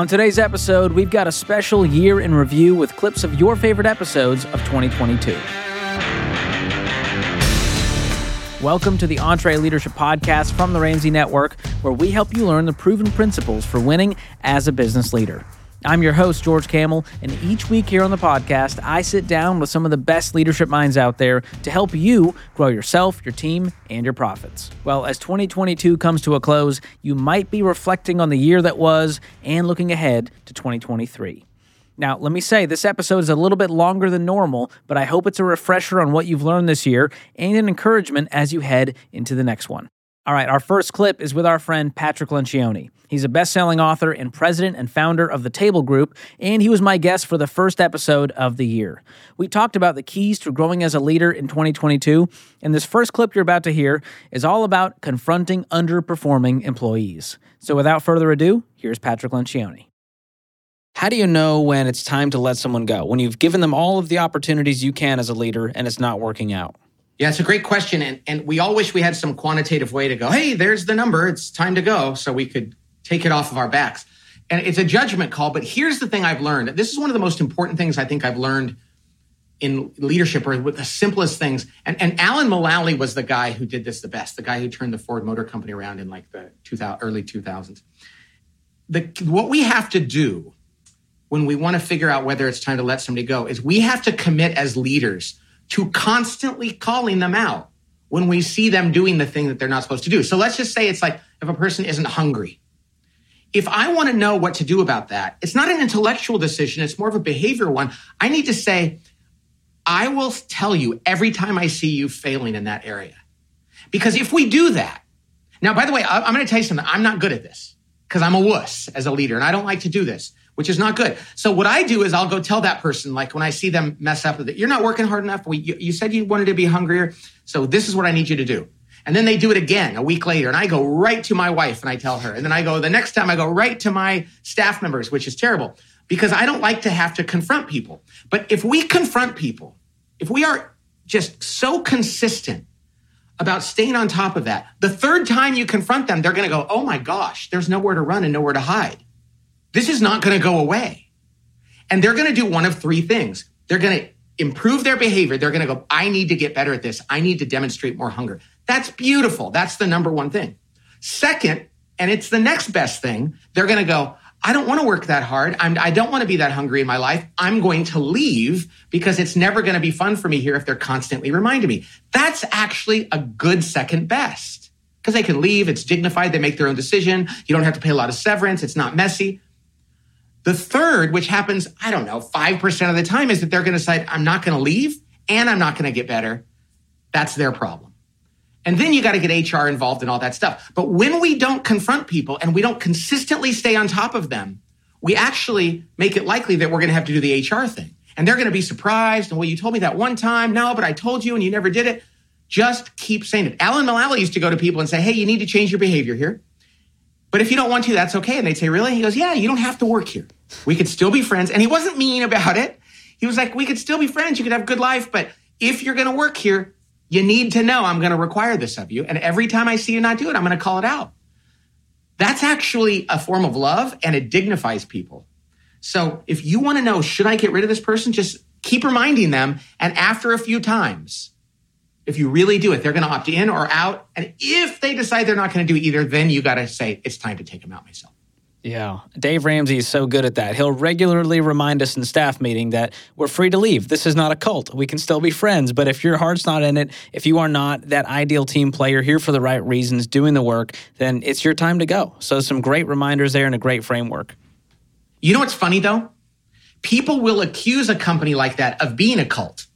On today's episode, we've got a special year in review with clips of your favorite episodes of 2022. Welcome to the EntreLeadership Podcast from the Ramsey Network, where we help you learn the proven principles for winning as a business leader. I'm your host, George Kamel, and each week here on the podcast, I sit down with some of the best leadership minds out there to help you grow yourself, your team, and your profits. Well, as 2022 comes to a close, you might be reflecting on the year that was and looking ahead to 2023. Now, let me say, this episode is a little bit longer than normal, but I hope it's a refresher on what you've learned this year and an encouragement as you head into the next one. All right, our first clip is with our friend Patrick Lencioni. He's a best selling author and president and founder of the Table Group, and he was my guest for the first episode of the year. We talked about the keys to growing as a leader in 2022, and this first clip you're about to hear is all about confronting underperforming employees. So without further ado, here's Patrick Lencioni. How do you know when it's time to let someone go? When you've given them all of the opportunities you can as a leader and it's not working out? Yeah, it's a great question. And, and we all wish we had some quantitative way to go, hey, there's the number. It's time to go. So we could take it off of our backs. And it's a judgment call. But here's the thing I've learned. This is one of the most important things I think I've learned in leadership or with the simplest things. And, and Alan Mulally was the guy who did this the best, the guy who turned the Ford Motor Company around in like the 2000, early 2000s. The, what we have to do when we want to figure out whether it's time to let somebody go is we have to commit as leaders to constantly calling them out when we see them doing the thing that they're not supposed to do. So let's just say it's like if a person isn't hungry. If I want to know what to do about that, it's not an intellectual decision, it's more of a behavior one. I need to say, I will tell you every time I see you failing in that area. Because if we do that, now, by the way, I'm going to tell you something. I'm not good at this because I'm a wuss as a leader and I don't like to do this which is not good. So what I do is I'll go tell that person, like when I see them mess up with it, you're not working hard enough. We, you, you said you wanted to be hungrier. So this is what I need you to do. And then they do it again a week later. And I go right to my wife and I tell her. And then I go the next time I go right to my staff members, which is terrible because I don't like to have to confront people. But if we confront people, if we are just so consistent about staying on top of that, the third time you confront them, they're going to go, Oh my gosh, there's nowhere to run and nowhere to hide. This is not going to go away. And they're going to do one of three things. They're going to improve their behavior. They're going to go, I need to get better at this. I need to demonstrate more hunger. That's beautiful. That's the number one thing. Second, and it's the next best thing, they're going to go, I don't want to work that hard. I'm, I do not want to be that hungry in my life. I'm going to leave because it's never going to be fun for me here if they're constantly reminding me. That's actually a good second best because they can leave. It's dignified. They make their own decision. You don't have to pay a lot of severance. It's not messy. The third, which happens, I don't know, 5% of the time, is that they're going to decide, I'm not going to leave and I'm not going to get better. That's their problem. And then you got to get HR involved in all that stuff. But when we don't confront people and we don't consistently stay on top of them, we actually make it likely that we're going to have to do the HR thing. And they're going to be surprised. And well, you told me that one time. No, but I told you and you never did it. Just keep saying it. Alan Mulally used to go to people and say, Hey, you need to change your behavior here. But if you don't want to, that's okay. And they'd say, really? He goes, yeah, you don't have to work here. We could still be friends. And he wasn't mean about it. He was like, we could still be friends. You could have good life. But if you're going to work here, you need to know I'm going to require this of you. And every time I see you not do it, I'm going to call it out. That's actually a form of love and it dignifies people. So if you want to know, should I get rid of this person? Just keep reminding them. And after a few times, if you really do it, they're going to opt in or out. And if they decide they're not going to do either, then you got to say, it's time to take them out myself. Yeah, Dave Ramsey is so good at that. He'll regularly remind us in staff meeting that we're free to leave. This is not a cult. We can still be friends. But if your heart's not in it, if you are not that ideal team player here for the right reasons, doing the work, then it's your time to go. So, some great reminders there and a great framework. You know what's funny though? People will accuse a company like that of being a cult.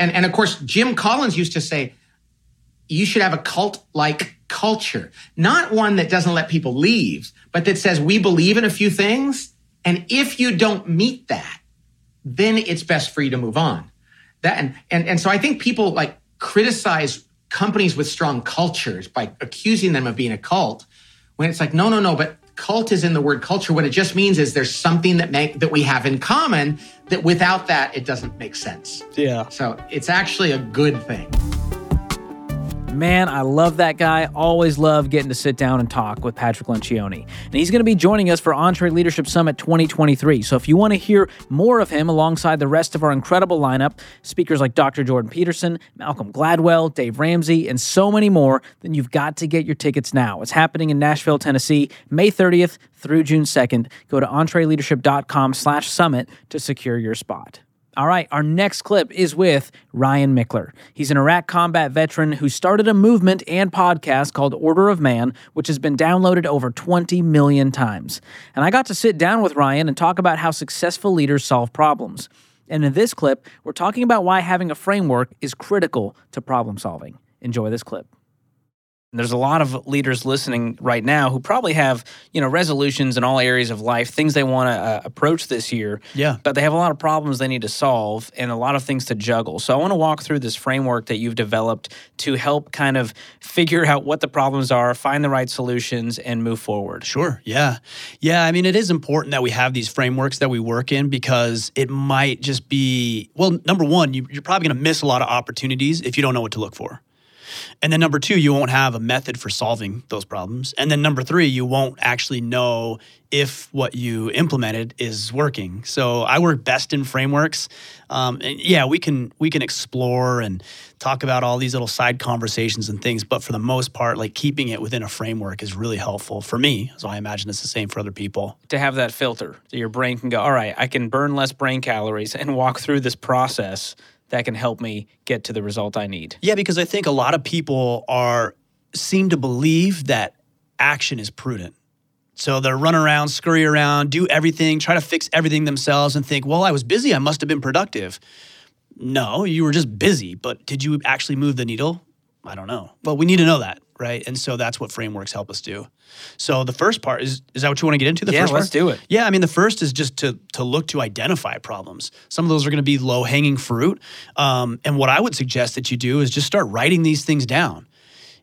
And, and of course, Jim Collins used to say, you should have a cult like culture, not one that doesn't let people leave, but that says we believe in a few things. And if you don't meet that, then it's best for you to move on. That and, and, and so I think people like criticize companies with strong cultures by accusing them of being a cult when it's like, no, no, no, but cult is in the word culture. What it just means is there's something that make that we have in common that without that it doesn't make sense. Yeah. So it's actually a good thing. Man, I love that guy. Always love getting to sit down and talk with Patrick Lencioni. And he's going to be joining us for EntreLeadership Summit 2023. So if you want to hear more of him alongside the rest of our incredible lineup, speakers like Dr. Jordan Peterson, Malcolm Gladwell, Dave Ramsey, and so many more, then you've got to get your tickets now. It's happening in Nashville, Tennessee, May 30th through June 2nd. Go to entreleadership.com slash summit to secure your spot. All right, our next clip is with Ryan Michler. He's an Iraq combat veteran who started a movement and podcast called Order of Man, which has been downloaded over 20 million times. And I got to sit down with Ryan and talk about how successful leaders solve problems. And in this clip, we're talking about why having a framework is critical to problem solving. Enjoy this clip. There's a lot of leaders listening right now who probably have, you know, resolutions in all areas of life, things they want to uh, approach this year. Yeah. But they have a lot of problems they need to solve and a lot of things to juggle. So I want to walk through this framework that you've developed to help kind of figure out what the problems are, find the right solutions, and move forward. Sure. Yeah. Yeah. I mean, it is important that we have these frameworks that we work in because it might just be, well, number one, you, you're probably going to miss a lot of opportunities if you don't know what to look for. And then number two, you won't have a method for solving those problems. And then number three, you won't actually know if what you implemented is working. So I work best in frameworks. Um, and yeah, we can we can explore and talk about all these little side conversations and things, but for the most part, like keeping it within a framework is really helpful for me. So I imagine it's the same for other people. To have that filter, so your brain can go, all right, I can burn less brain calories and walk through this process that can help me get to the result I need. Yeah, because I think a lot of people are seem to believe that action is prudent. So they run around, scurry around, do everything, try to fix everything themselves and think, well, I was busy. I must have been productive. No, you were just busy, but did you actually move the needle? I don't know. But we need to know that, right? And so that's what frameworks help us do. So the first part is is that what you want to get into? The yeah, first let's part? do it. Yeah, I mean the first is just to to look to identify problems. Some of those are going to be low hanging fruit, um, and what I would suggest that you do is just start writing these things down.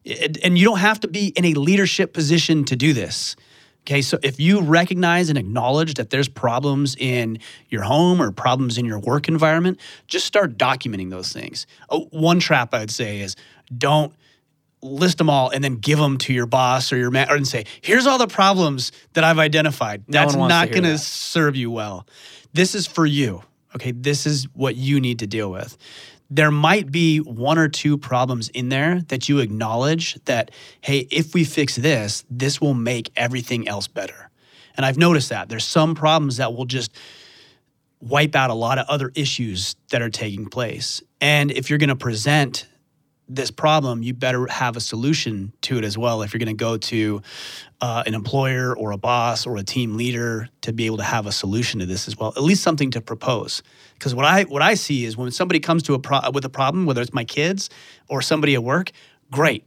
It- and you don't have to be in a leadership position to do this. Okay, so if you recognize and acknowledge that there's problems in your home or problems in your work environment, just start documenting those things. Uh, one trap I'd say is don't list them all and then give them to your boss or your man and say, here's all the problems that I've identified. No That's not going to that. serve you well. This is for you. Okay, this is what you need to deal with. There might be one or two problems in there that you acknowledge that, hey, if we fix this, this will make everything else better. And I've noticed that there's some problems that will just wipe out a lot of other issues that are taking place. And if you're going to present this problem, you better have a solution to it as well. If you're going to go to uh, an employer or a boss or a team leader to be able to have a solution to this as well, at least something to propose. Because what I what I see is when somebody comes to a pro- with a problem, whether it's my kids or somebody at work, great,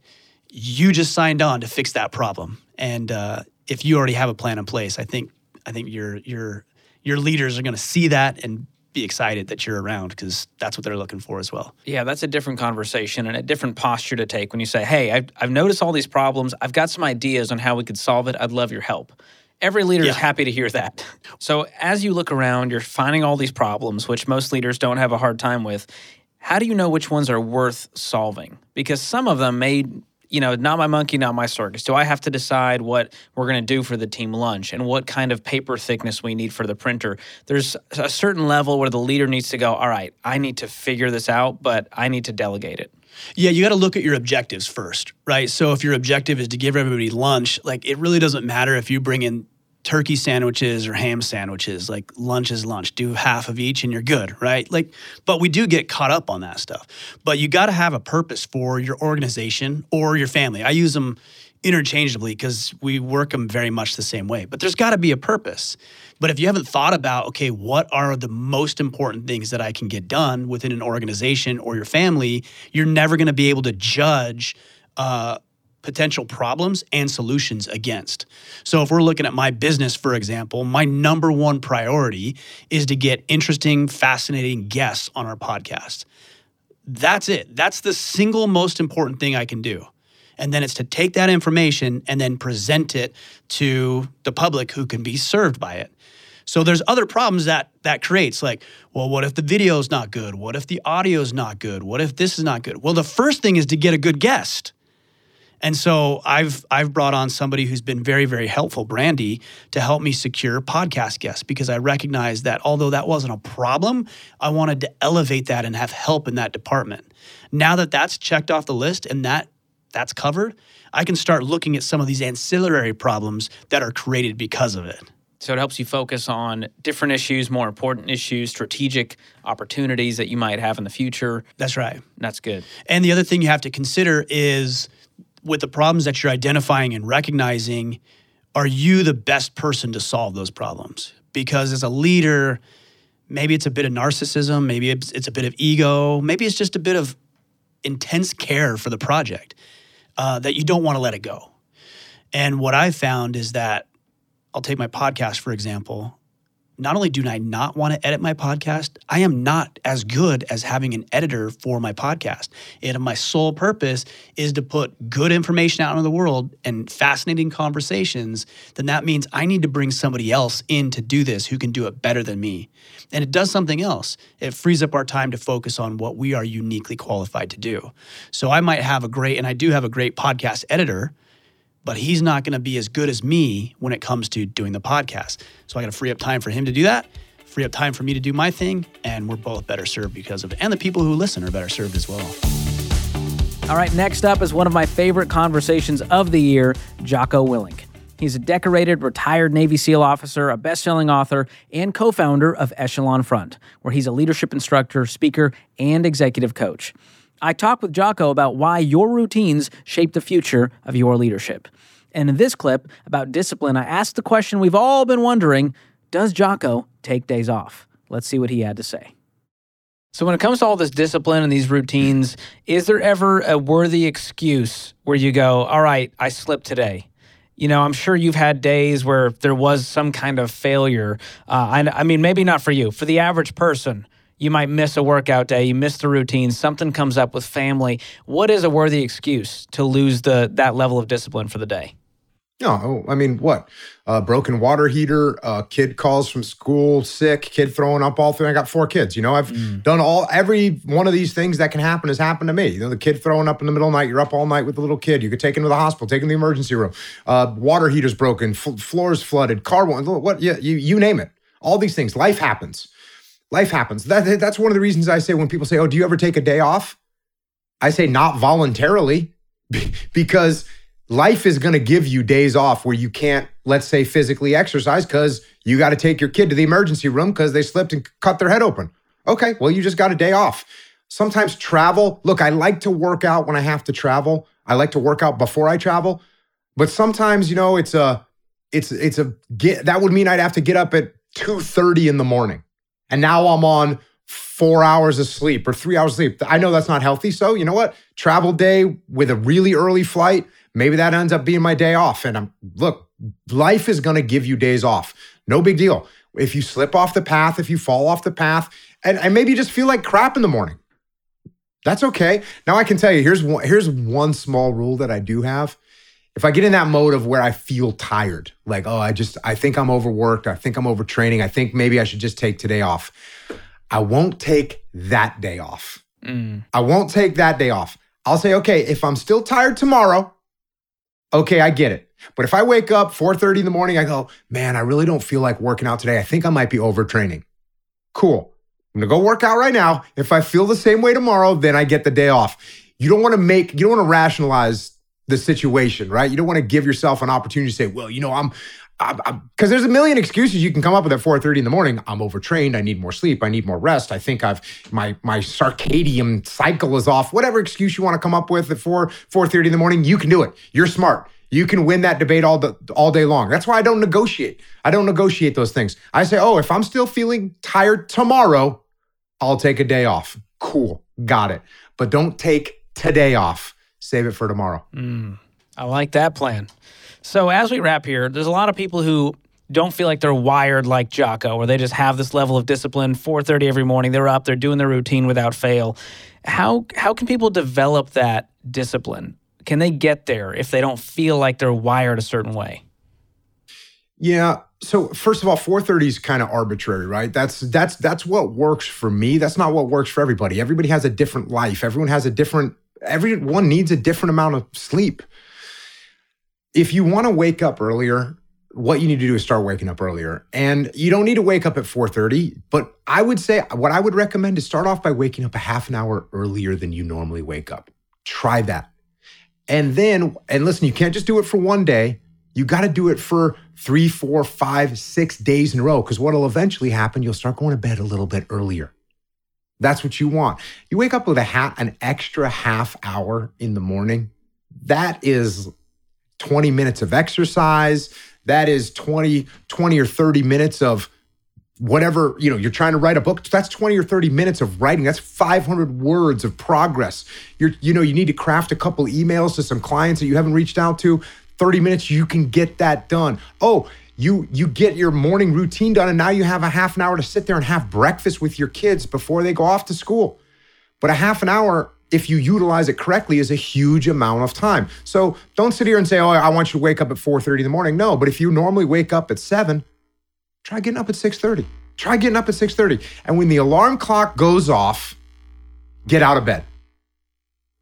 you just signed on to fix that problem. And uh, if you already have a plan in place, I think I think your your your leaders are going to see that and be excited that you're around because that's what they're looking for as well. Yeah, that's a different conversation and a different posture to take when you say, Hey, I've, I've noticed all these problems. I've got some ideas on how we could solve it. I'd love your help. Every leader is happy to hear that. So, as you look around, you're finding all these problems, which most leaders don't have a hard time with. How do you know which ones are worth solving? Because some of them may, you know, not my monkey, not my circus. Do I have to decide what we're going to do for the team lunch and what kind of paper thickness we need for the printer? There's a certain level where the leader needs to go, all right, I need to figure this out, but I need to delegate it. Yeah, you got to look at your objectives first, right? So if your objective is to give everybody lunch, like it really doesn't matter if you bring in turkey sandwiches or ham sandwiches. Like lunch is lunch. Do half of each and you're good, right? Like but we do get caught up on that stuff. But you got to have a purpose for your organization or your family. I use them interchangeably because we work them very much the same way. But there's got to be a purpose. But if you haven't thought about, okay, what are the most important things that I can get done within an organization or your family, you're never going to be able to judge uh, potential problems and solutions against. So, if we're looking at my business, for example, my number one priority is to get interesting, fascinating guests on our podcast. That's it. That's the single most important thing I can do. And then it's to take that information and then present it to the public who can be served by it. So there's other problems that that creates like, well, what if the video's not good? What if the audio's not good? What if this is not good? Well, the first thing is to get a good guest. And so I've I've brought on somebody who's been very very helpful, Brandy, to help me secure podcast guests because I recognize that although that wasn't a problem, I wanted to elevate that and have help in that department. Now that that's checked off the list and that that's covered, I can start looking at some of these ancillary problems that are created because of it. So it helps you focus on different issues, more important issues, strategic opportunities that you might have in the future. That's right. That's good. And the other thing you have to consider is with the problems that you're identifying and recognizing, are you the best person to solve those problems? Because as a leader, maybe it's a bit of narcissism, maybe it's, it's a bit of ego, maybe it's just a bit of intense care for the project uh, that you don't want to let it go. And what I've found is that I'll take my podcast, for example. Not only do I not want to edit my podcast, I am not as good as having an editor for my podcast. And my sole purpose is to put good information out into the world and fascinating conversations, then that means I need to bring somebody else in to do this who can do it better than me. And it does something else. It frees up our time to focus on what we are uniquely qualified to do. So I might have a great, and I do have a great podcast editor but he's not going to be as good as me when it comes to doing the podcast. So I got to free up time for him to do that, free up time for me to do my thing, and we're both better served because of it. And the people who listen are better served as well. All right, next up is one of my favorite conversations of the year, Jocko Willink. He's a decorated retired Navy SEAL officer, a best selling author, and co founder of Echelon Front, where he's a leadership instructor, speaker, and executive coach. I talk with Jocko about why your routines shape the future of your leadership. And in this clip about discipline, I asked the question we've all been wondering Does Jocko take days off? Let's see what he had to say. So, when it comes to all this discipline and these routines, is there ever a worthy excuse where you go, All right, I slipped today? You know, I'm sure you've had days where there was some kind of failure. Uh, I, I mean, maybe not for you, for the average person you might miss a workout day, you miss the routine, something comes up with family. What is a worthy excuse to lose the that level of discipline for the day? No, I mean, what? A broken water heater, a kid calls from school sick, kid throwing up all through. I got four kids. You know, I've mm. done all, every one of these things that can happen has happened to me. You know, the kid throwing up in the middle of the night, you're up all night with the little kid. You get taken to the hospital, taken to the emergency room. Uh, water heater's broken, f- floors flooded, car, won't what, yeah, you, you name it. All these things. Life happens life happens. That, that's one of the reasons I say when people say, Oh, do you ever take a day off? I say not voluntarily because life is going to give you days off where you can't, let's say, physically exercise because you got to take your kid to the emergency room because they slipped and cut their head open. Okay, well, you just got a day off. Sometimes travel, look, I like to work out when I have to travel. I like to work out before I travel. But sometimes, you know, it's a, it's, it's a, get, that would mean I'd have to get up at 2.30 in the morning and now I'm on four hours of sleep or three hours of sleep. I know that's not healthy. So, you know what? Travel day with a really early flight, maybe that ends up being my day off. And I'm, look, life is going to give you days off. No big deal. If you slip off the path, if you fall off the path, and, and maybe you just feel like crap in the morning, that's okay. Now I can tell you, here's one, here's one small rule that I do have if I get in that mode of where I feel tired, like, oh, I just, I think I'm overworked, I think I'm overtraining, I think maybe I should just take today off, I won't take that day off. Mm. I won't take that day off. I'll say, okay, if I'm still tired tomorrow, okay, I get it. But if I wake up 4:30 in the morning, I go, man, I really don't feel like working out today. I think I might be overtraining. Cool. I'm gonna go work out right now. If I feel the same way tomorrow, then I get the day off. You don't want to make, you don't want to rationalize the situation, right? You don't want to give yourself an opportunity to say, well, you know, I'm, because there's a million excuses you can come up with at 4:30 in the morning. I'm overtrained. I need more sleep. I need more rest. I think I've my my circadian cycle is off. Whatever excuse you want to come up with at 4 4:30 in the morning, you can do it. You're smart. You can win that debate all the, all day long. That's why I don't negotiate. I don't negotiate those things. I say, oh, if I'm still feeling tired tomorrow, I'll take a day off. Cool, got it. But don't take today off save it for tomorrow. Mm, I like that plan. So as we wrap here, there's a lot of people who don't feel like they're wired like Jocko, or they just have this level of discipline. 4:30 every morning, they're up, they're doing their routine without fail. How how can people develop that discipline? Can they get there if they don't feel like they're wired a certain way? Yeah. So first of all, 4:30 is kind of arbitrary, right? That's that's that's what works for me. That's not what works for everybody. Everybody has a different life. Everyone has a different everyone needs a different amount of sleep. If you want to wake up earlier, what you need to do is start waking up earlier. And you don't need to wake up at 4:30, but I would say what I would recommend is start off by waking up a half an hour earlier than you normally wake up. Try that. And then, and listen, you can't just do it for one day. You got to do it for three, four, five, six days in a row. Because what'll eventually happen, you'll start going to bed a little bit earlier. That's what you want. You wake up with a hat, an extra half hour in the morning. That is 20 minutes of exercise. That is 20, 20 or 30 minutes of whatever, you know, you're trying to write a book. That's 20 or 30 minutes of writing. That's 500 words of progress. You're, you know, you need to craft a couple emails to some clients that you haven't reached out to. 30 minutes, you can get that done. Oh, you you get your morning routine done and now you have a half an hour to sit there and have breakfast with your kids before they go off to school. But a half an hour if you utilize it correctly is a huge amount of time. So don't sit here and say, "Oh, I want you to wake up at 4:30 in the morning." No, but if you normally wake up at 7, try getting up at 6:30. Try getting up at 6:30. And when the alarm clock goes off, get out of bed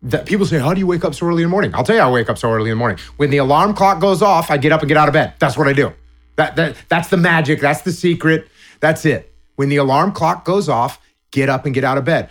that people say, How do you wake up so early in the morning? I'll tell you, I wake up so early in the morning. When the alarm clock goes off, I get up and get out of bed. That's what I do. That, that, that's the magic. That's the secret. That's it. When the alarm clock goes off, get up and get out of bed.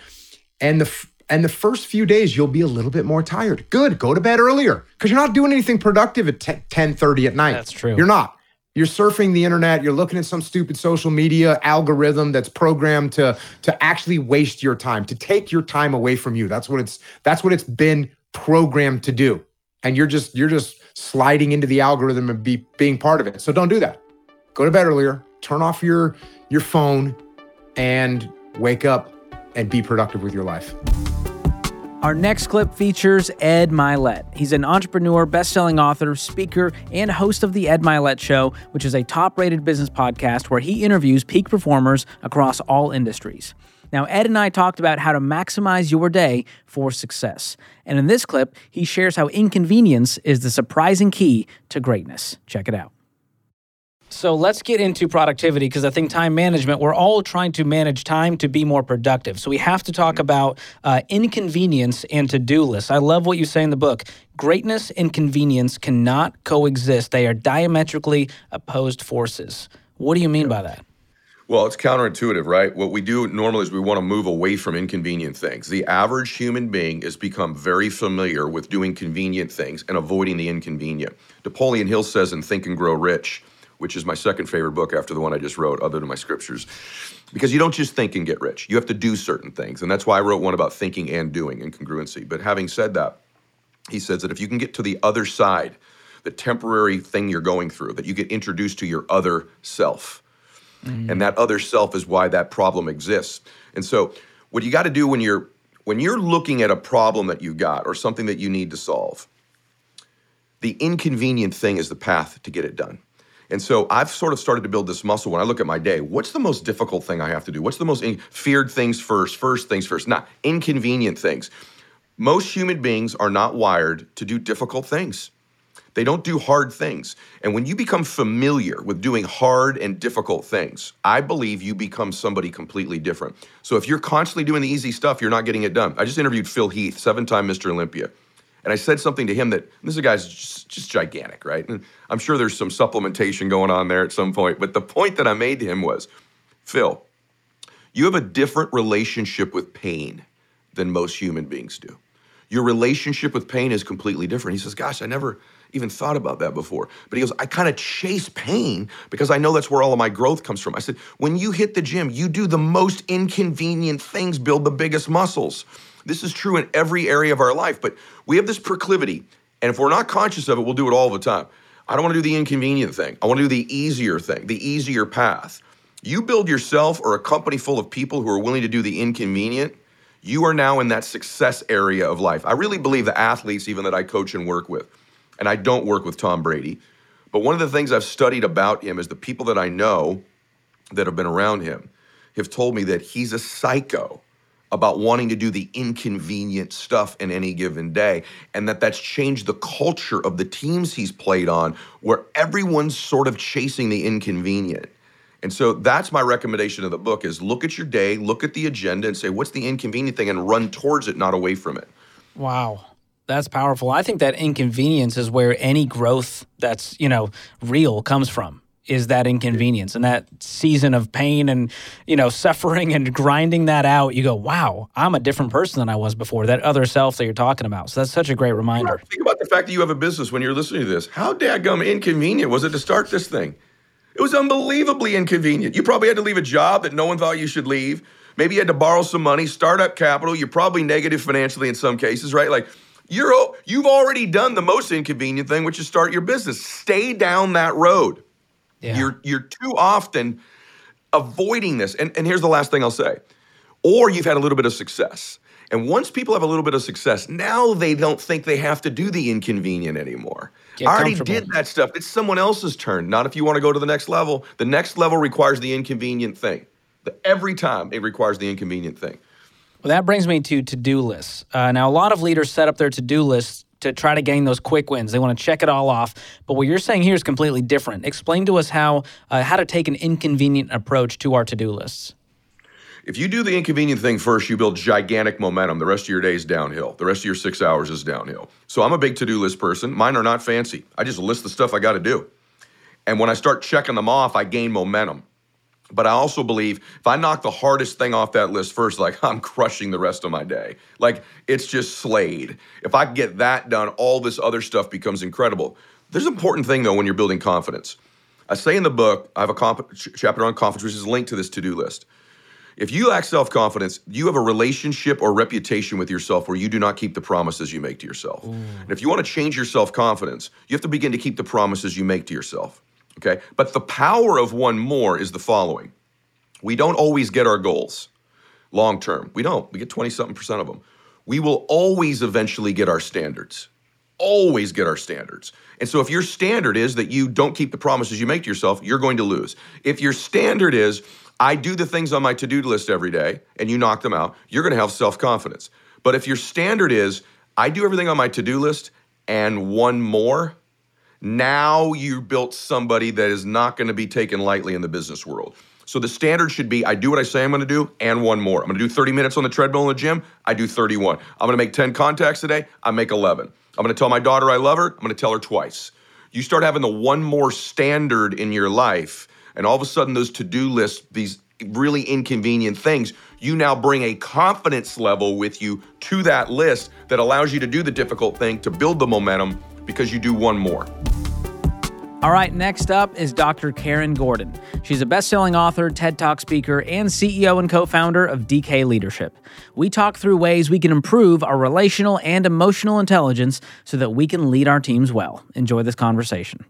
And the and the first few days you'll be a little bit more tired. Good, go to bed earlier because you're not doing anything productive at 10, 30 at night. That's true. You're not. You're surfing the internet, you're looking at some stupid social media algorithm that's programmed to to actually waste your time, to take your time away from you. That's what it's that's what it's been programmed to do. And you're just you're just sliding into the algorithm and be being part of it. So don't do that. Go to bed earlier, turn off your your phone and wake up and be productive with your life. Our next clip features Ed Mylett. He's an entrepreneur, best-selling author, speaker, and host of the Ed Mylett Show, which is a top-rated business podcast where he interviews peak performers across all industries. Now, Ed and I talked about how to maximize your day for success. And in this clip, he shares how inconvenience is the surprising key to greatness. Check it out. So let's get into productivity because I think time management, we're all trying to manage time to be more productive. So we have to talk about uh, inconvenience and to do lists. I love what you say in the book. Greatness and convenience cannot coexist, they are diametrically opposed forces. What do you mean by that? Well, it's counterintuitive, right? What we do normally is we want to move away from inconvenient things. The average human being has become very familiar with doing convenient things and avoiding the inconvenient. Napoleon Hill says in Think and Grow Rich, which is my second favorite book after the one I just wrote, other than my scriptures. Because you don't just think and get rich, you have to do certain things. And that's why I wrote one about thinking and doing and congruency. But having said that, he says that if you can get to the other side, the temporary thing you're going through, that you get introduced to your other self. Mm-hmm. And that other self is why that problem exists. And so, what you got to do when you're when you're looking at a problem that you got or something that you need to solve, the inconvenient thing is the path to get it done. And so I've sort of started to build this muscle when I look at my day. What's the most difficult thing I have to do? What's the most in- feared things first, first things first, not inconvenient things? Most human beings are not wired to do difficult things. They don't do hard things. And when you become familiar with doing hard and difficult things, I believe you become somebody completely different. So if you're constantly doing the easy stuff, you're not getting it done. I just interviewed Phil Heath, seven time Mr. Olympia. And I said something to him that this guy's just, just gigantic, right? And I'm sure there's some supplementation going on there at some point. But the point that I made to him was Phil, you have a different relationship with pain than most human beings do. Your relationship with pain is completely different. He says, Gosh, I never even thought about that before. But he goes, I kind of chase pain because I know that's where all of my growth comes from. I said, When you hit the gym, you do the most inconvenient things, build the biggest muscles. This is true in every area of our life, but we have this proclivity, and if we're not conscious of it, we'll do it all the time. I don't want to do the inconvenient thing. I want to do the easier thing, the easier path. You build yourself or a company full of people who are willing to do the inconvenient, you are now in that success area of life. I really believe the athletes, even that I coach and work with, and I don't work with Tom Brady, but one of the things I've studied about him is the people that I know that have been around him have told me that he's a psycho about wanting to do the inconvenient stuff in any given day and that that's changed the culture of the teams he's played on where everyone's sort of chasing the inconvenient. And so that's my recommendation of the book is look at your day look at the agenda and say what's the inconvenient thing? and run towards it not away from it. Wow. That's powerful. I think that inconvenience is where any growth that's, you know, real comes from. Is that inconvenience and that season of pain and, you know, suffering and grinding that out, you go, wow, I'm a different person than I was before. That other self that you're talking about. So that's such a great reminder. Think about the fact that you have a business when you're listening to this. How daggum inconvenient was it to start this thing? It was unbelievably inconvenient. You probably had to leave a job that no one thought you should leave. Maybe you had to borrow some money, start up capital. You're probably negative financially in some cases, right? Like you're you've already done the most inconvenient thing, which is start your business. Stay down that road. Yeah. You're you're too often avoiding this. And, and here's the last thing I'll say. Or you've had a little bit of success. And once people have a little bit of success, now they don't think they have to do the inconvenient anymore. Get I already did that stuff. It's someone else's turn. Not if you want to go to the next level. The next level requires the inconvenient thing. The, every time it requires the inconvenient thing. Well, that brings me to to do lists. Uh, now, a lot of leaders set up their to do lists to try to gain those quick wins. They want to check it all off. But what you're saying here is completely different. Explain to us how uh, how to take an inconvenient approach to our to do lists. If you do the inconvenient thing first, you build gigantic momentum. The rest of your day is downhill. The rest of your six hours is downhill. So I'm a big to do list person. Mine are not fancy. I just list the stuff I got to do. And when I start checking them off, I gain momentum. But I also believe if I knock the hardest thing off that list first, like I'm crushing the rest of my day. Like it's just slayed. If I get that done, all this other stuff becomes incredible. There's an important thing though when you're building confidence. I say in the book, I have a comp- ch- chapter on confidence, which is linked to this to do list. If you lack self confidence, you have a relationship or reputation with yourself where you do not keep the promises you make to yourself. Mm. And if you want to change your self confidence, you have to begin to keep the promises you make to yourself. Okay? But the power of one more is the following we don't always get our goals long term. We don't. We get 20 something percent of them. We will always eventually get our standards. Always get our standards. And so if your standard is that you don't keep the promises you make to yourself, you're going to lose. If your standard is, I do the things on my to do list every day and you knock them out, you're going to have self confidence. But if your standard is, I do everything on my to do list and one more, now you built somebody that is not going to be taken lightly in the business world. So the standard should be I do what I say I'm going to do and one more. I'm going to do 30 minutes on the treadmill in the gym, I do 31. I'm going to make 10 contacts today, I make 11. I'm going to tell my daughter I love her, I'm going to tell her twice. You start having the one more standard in your life, and all of a sudden those to-do lists, these really inconvenient things, you now bring a confidence level with you to that list that allows you to do the difficult thing to build the momentum because you do one more. All right, next up is Dr. Karyn Gordon. She's a best selling author, TED Talk speaker, and CEO and co founder of DK Leadership. We talk through ways we can improve our relational and emotional intelligence so that we can lead our teams well. Enjoy this conversation.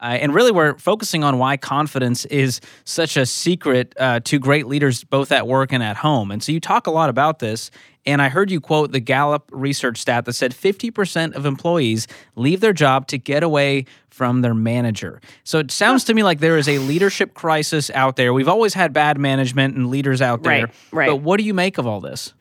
Uh, and really, we're focusing on why confidence is such a secret uh, to great leaders, both at work and at home. And so, you talk a lot about this. And I heard you quote the Gallup research stat that said 50% of employees leave their job to get away from their manager. So, it sounds to me like there is a leadership crisis out there. We've always had bad management and leaders out there. Right, right. But what do you make of all this?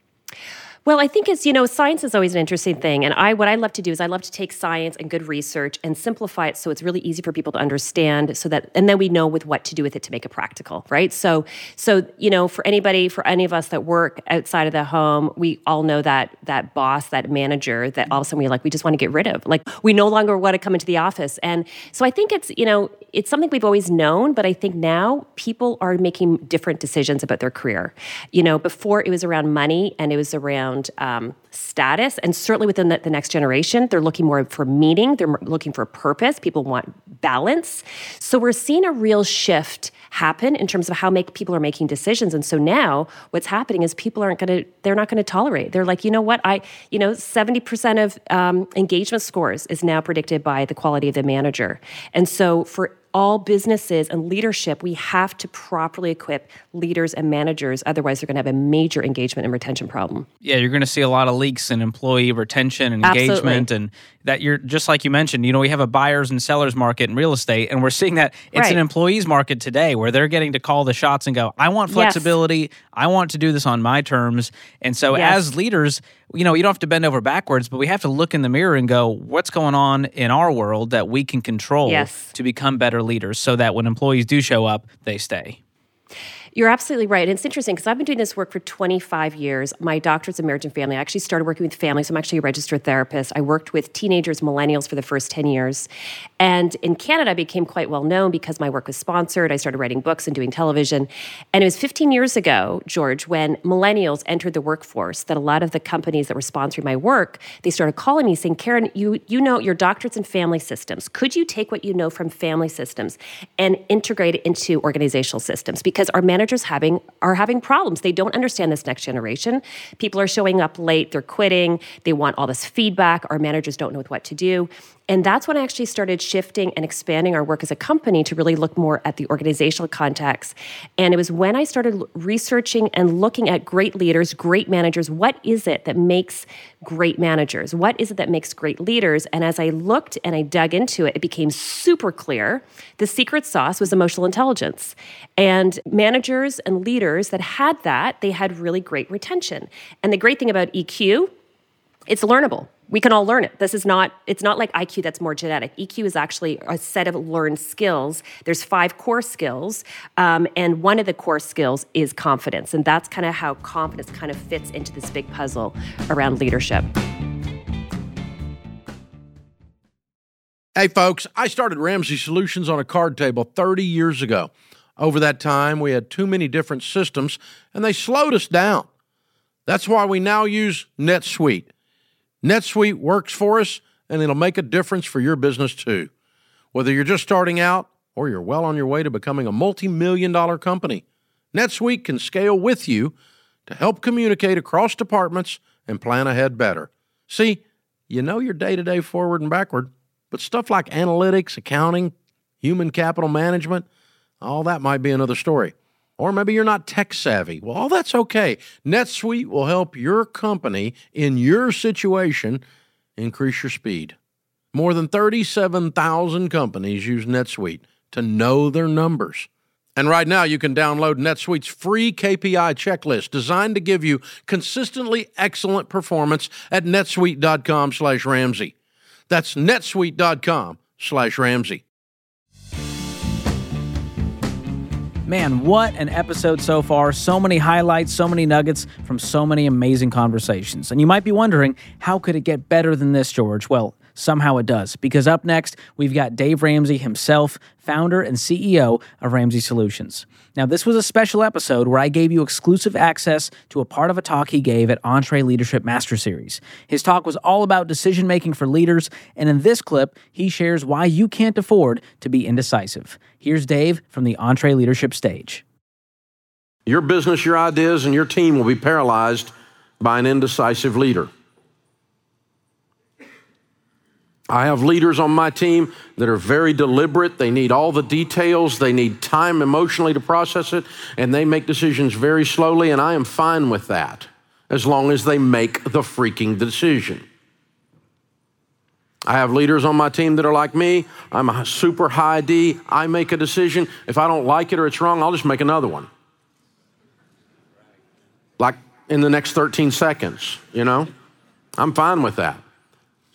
Well, I think it's, you know, science is always an interesting thing. And I what I love to do is I love to take science and good research and simplify it so it's really easy for people to understand so that and then we know with what to do with it to make it practical, right? So so, you know, for anybody, for any of us that work outside of the home, we all know that that boss, that manager that all of a sudden we like we just want to get rid of. Like we no longer want to come into the office. And so I think it's, you know, it's something we've always known, but I think now people are making different decisions about their career. You know, before it was around money and it was around um, status, and certainly within the, the next generation, they're looking more for meaning, they're looking for purpose, people want balance. So we're seeing a real shift happen in terms of how make people are making decisions. And so now what's happening is people aren't going to they're not going to tolerate. They're like you know what? I you know 70% of um, engagement scores is now predicted by the quality of the manager. And so for all businesses and leadership, we have to properly equip leaders and managers. Otherwise, they're going to have a major engagement and retention problem. Yeah, you're going to see a lot of leaks in employee retention and Absolutely. engagement, and that you're just like you mentioned, you know, we have a buyers and sellers market in real estate, and we're seeing that it's Right. an employees market today where they're getting to call the shots and go, I want Yes. flexibility. I want to do this on my terms. And so Yes. as leaders, you know, you don't have to bend over backwards, but we have to look in the mirror and go, what's going on in our world that we can control Yes. to become better leaders so that when employees do show up, they stay. You're absolutely right. And it's interesting because I've been doing this work for 25 years. My doctorate's in marriage and family. I actually started working with families. I'm actually a registered therapist. I worked with teenagers, millennials for the first 10 years. And in Canada, I became quite well known because my work was sponsored. I started writing books and doing television. And it was 15 years ago, George, when millennials entered the workforce, that a lot of the companies that were sponsoring my work, they started calling me saying, Karyn, you, you know your doctorate's in family systems. Could you take what you know from family systems and integrate it into organizational systems? Because our managers having are having problems. They don't understand this next generation. People are showing up late, they're quitting, they want all this feedback. Our managers don't know what to do. And that's when I actually started shifting and expanding our work as a company to really look more at the organizational context. And it was when I started researching and looking at great leaders, great managers. What is it that makes great managers? What is it that makes great leaders? And as I looked and I dug into it, it became super clear. The secret sauce was emotional intelligence. And managers and leaders that had that, they had really great retention. And the great thing about EQ, it's learnable we can all learn it this is not it's not like iq that's more genetic eq is actually a set of learned skills there's five core skills um, and one of the core skills is confidence and that's kind of how confidence kind of fits into this big puzzle around leadership Hey, folks, I started Ramsey Solutions on a card table 30 years ago. Over that time, we had too many different systems and they slowed us down. That's why we now use NetSuite. NetSuite works for us and it'll make a difference for your business too. Whether you're just starting out or you're well on your way to becoming a multi million dollar company, NetSuite can scale with you to help communicate across departments and plan ahead better. See, you know your day to day forward and backward, but stuff like analytics, accounting, human capital management, all that might be another story. Or maybe you're not tech savvy. Well, all that's okay. NetSuite will help your company in your situation increase your speed. More than 37,000 companies use NetSuite to know their numbers. And right now, you can download NetSuite's free KPI checklist designed to give you consistently excellent performance at netsuite.com slash Ramsey. That's netsuite.com slash Ramsey. Man, what an episode so far. So many highlights, so many nuggets from so many amazing conversations. And you might be wondering, how could it get better than this, George? Well, somehow it does. Because up next, we've got Dave Ramsey himself, founder and CEO of Ramsey Solutions. Now, this was a special episode where I gave you exclusive access to a part of a talk he gave at EntreLeadership Master Series. His talk was all about decision making for leaders, and in this clip, he shares why you can't afford to be indecisive. Here's Dave from the EntreLeadership stage. Your business, your ideas, and your team will be paralyzed by an indecisive leader. I have leaders on my team that are very deliberate. They need all the details. They need time emotionally to process it, and they make decisions very slowly, and I am fine with that as long as they make the freaking decision. I have leaders on my team that are like me. I'm a super high D. I make a decision. If I don't like it or it's wrong, I'll just make another one. Like in the next 13 seconds, you know? I'm fine with that.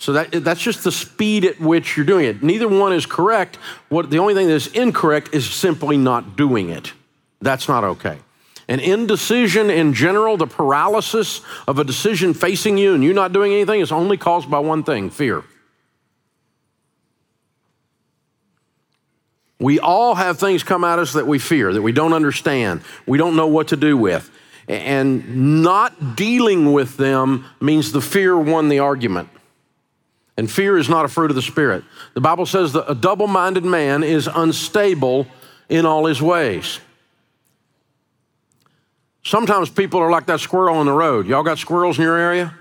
So that, that's just the speed at which you're doing it. Neither one is correct. What, the only thing that is incorrect is simply not doing it. That's not okay. And indecision in general, the paralysis of a decision facing you and you not doing anything, is only caused by one thing fear. We all have things come at us that we fear, that we don't understand, we don't know what to do with. And not dealing with them means the fear won the argument. And fear is not a fruit of the Spirit. The Bible says that a double minded man is unstable in all his ways. Sometimes people are like that squirrel on the road. Y'all got squirrels in your area?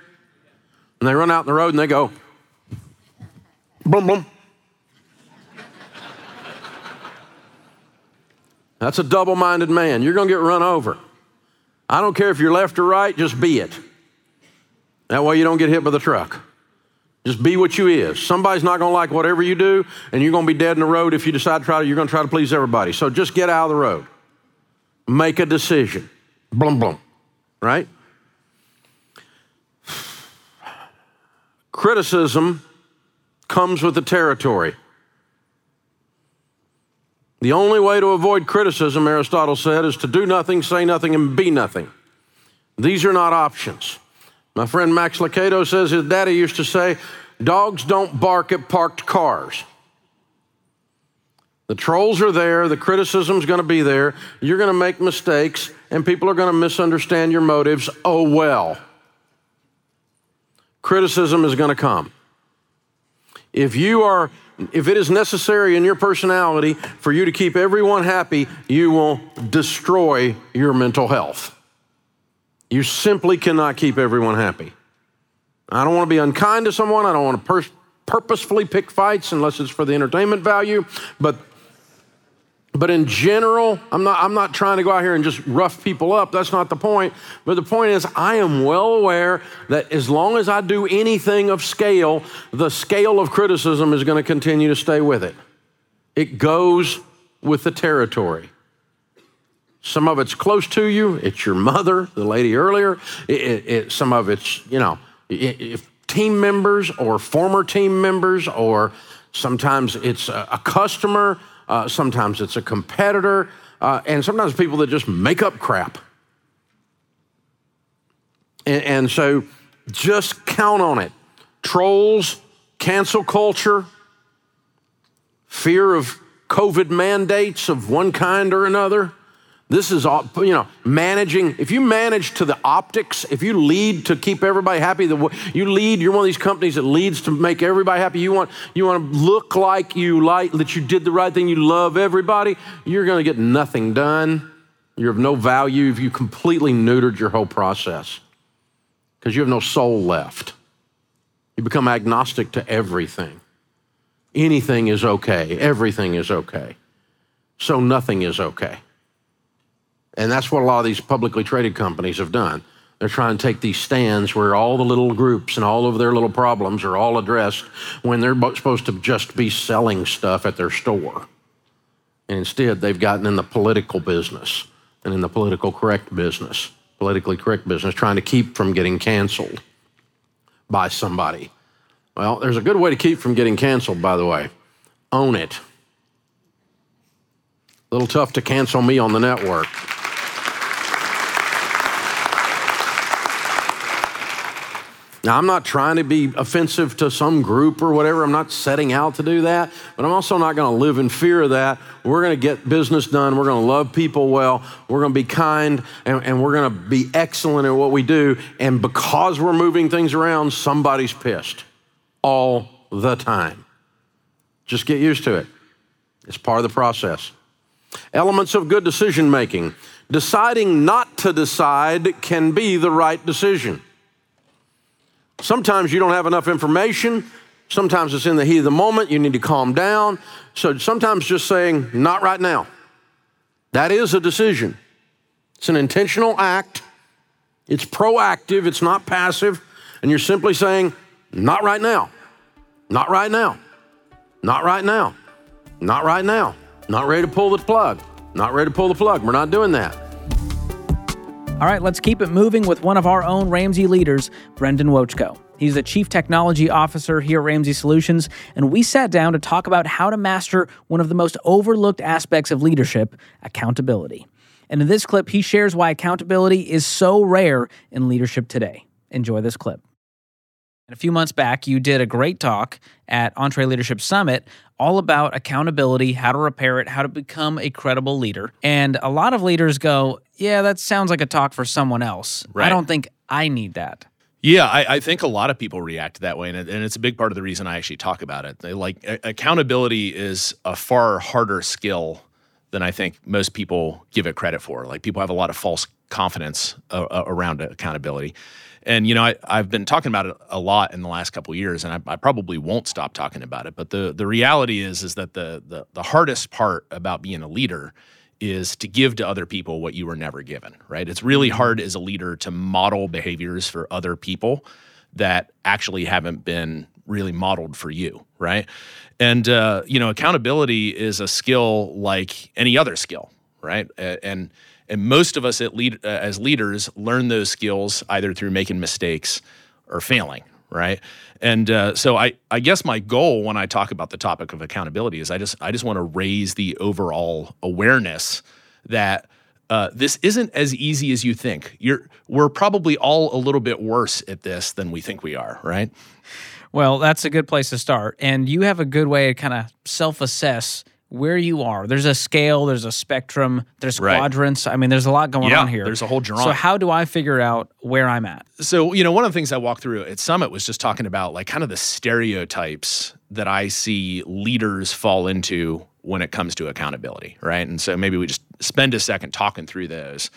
And they run out in the road and they go, boom, boom. That's a double minded man. You're going to get run over. I don't care if you're left or right, just be it. That way you don't get hit by the truck. Just be what you is. Somebody's not going to like whatever you do, and you're going to be dead in the road if you decide to try to, you're going to try to please everybody. So just get out of the road. Make a decision. Blum, blum. Right? Criticism comes with the territory. The only way to avoid criticism, Aristotle said, is to do nothing, say nothing, and be nothing. These are not options. My friend Max Lucado says his daddy used to say, Dogs don't bark at parked cars. The trolls are there, the criticism's gonna be there, you're gonna make mistakes, and people are gonna misunderstand your motives. Oh well. Criticism is gonna come. If you are if it is necessary in your personality for you to keep everyone happy, you will destroy your mental health. You simply cannot keep everyone happy. I don't want to be unkind to someone. I don't want to pur- purposefully pick fights unless it's for the entertainment value. But but in general, I'm not, I'm not trying to go out here and just rough people up. That's not the point. But the point is, I am well aware that as long as I do anything of scale, the scale of criticism is going to continue to stay with it. It goes with the territory. Some of it's close to you. It's your mother, the lady earlier. It, it, it, some of it's, you know, if team members or former team members, or sometimes it's a, a customer uh, sometimes it's a competitor, uh, and sometimes people that just make up crap. And, and so just count on it. Trolls, cancel culture, fear of COVID mandates of one kind or another this is all, you know, managing. If you manage to the optics, if you lead to keep everybody happy, the, you lead, you're one of these companies that leads to make everybody happy. You want, you want to look like you like, that you did the right thing, you love everybody, you're going to get nothing done. You're of no value if you completely neutered your whole process because you have no soul left. You become agnostic to everything. Anything is okay, everything is okay. So nothing is okay. And that's what a lot of these publicly traded companies have done. They're trying to take these stands where all the little groups and all of their little problems are all addressed when they're supposed to just be selling stuff at their store. And instead, they've gotten in the political business and in the political correct business, politically correct business, trying to keep from getting canceled by somebody. Well, there's a good way to keep from getting canceled, by the way. Own it. A little tough to cancel me on the network. Now, I'm not trying to be offensive to some group or whatever. I'm not setting out to do that, but I'm also not going to live in fear of that. We're going to get business done. We're going to love people well. We're going to be kind and, and we're going to be excellent at what we do. And because we're moving things around, somebody's pissed all the time. Just get used to it, it's part of the process. Elements of good decision making. Deciding not to decide can be the right decision. Sometimes you don't have enough information. Sometimes it's in the heat of the moment. You need to calm down. So sometimes just saying, not right now. That is a decision. It's an intentional act. It's proactive. It's not passive. And you're simply saying, not right now. Not right now. Not right now. Not right now. Not ready to pull the plug. Not ready to pull the plug. We're not doing that. All right, let's keep it moving with one of our own Ramsey leaders, Brendan Wochko. He's the Chief Technology Officer here at Ramsey Solutions, and we sat down to talk about how to master one of the most overlooked aspects of leadership accountability. And in this clip, he shares why accountability is so rare in leadership today. Enjoy this clip. A few months back, you did a great talk at EntreLeadership Summit all about accountability, how to repair it, how to become a credible leader. And a lot of leaders go, Yeah, that sounds like a talk for someone else. Right. I don't think I need that. Yeah, I, I, think a lot of people react that way, and, it, and, it's a big part of the reason I actually talk about it. They, like a- accountability is a far harder skill than I think most people give it credit for. Like people have a lot of false confidence uh, around accountability. And you know, I, have been talking about it a lot in the last couple years, and I, I, probably won't stop talking about it. But the the reality is, is that the, the the hardest part about being a leader is to give to other people what you were never given. Right? It's really mm-hmm. hard as a leader to model behaviors for other people that actually haven't been really modeled for you, right? And uh, you know, accountability is a skill like any other skill, right? And and most of us lead, uh, as leaders learn those skills either through making mistakes or failing, right? And uh, so I, I guess my goal when I talk about the topic of accountability is I just I just want to raise the overall awareness that uh, this isn't as easy as you think. You're we're probably all a little bit worse at this than we think we are, right? Well, that's a good place to start, and you have a good way to kind of self-assess where you are. There's a scale, there's a spectrum, there's Right. quadrants. I mean, there's a lot going Yeah, on here. there's a whole So how do I figure out where I'm at? so you know one of the things i walked through at summit was just talking about like kind of the stereotypes that i see leaders fall into when it comes to accountability right and so maybe we just spend a second talking through those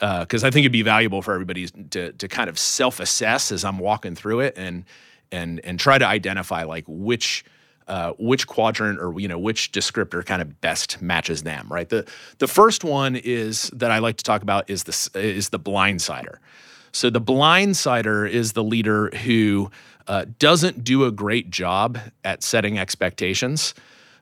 uh, because i think it'd be valuable for everybody to, to kind of self-assess as i'm walking through it and and and try to identify like which uh, which quadrant or you know which descriptor kind of best matches them right the the first one is that i like to talk about is this is the blindsider so the blindsider is the leader who uh, doesn't do a great job at setting expectations,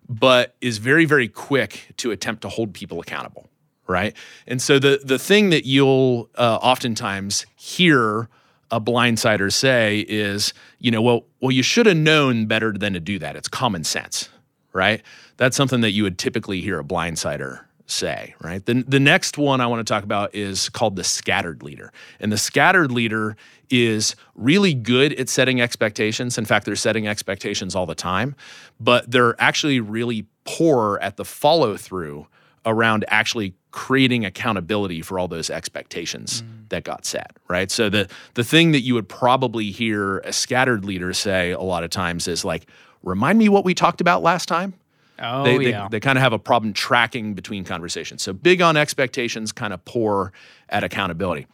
but is very, very quick to attempt to hold people accountable, right? And so the the thing that you'll uh, oftentimes hear a blindsider say is, you know, well, well, you should have known better than to do that. It's common sense, right? That's something that you would typically hear a blindsider say, right? The, the next one I want to talk about is called the scattered leader. And the scattered leader is really good at setting expectations. In fact, they're setting expectations all the time, but they're actually really poor at the follow through around actually creating accountability for all those expectations mm. that got set, right? So the the thing that you would probably hear a scattered leader say a lot of times is like, remind me what we talked about last time Oh they, they, yeah. they kind of have a problem tracking between conversations. So big on expectations, kind of poor at accountability.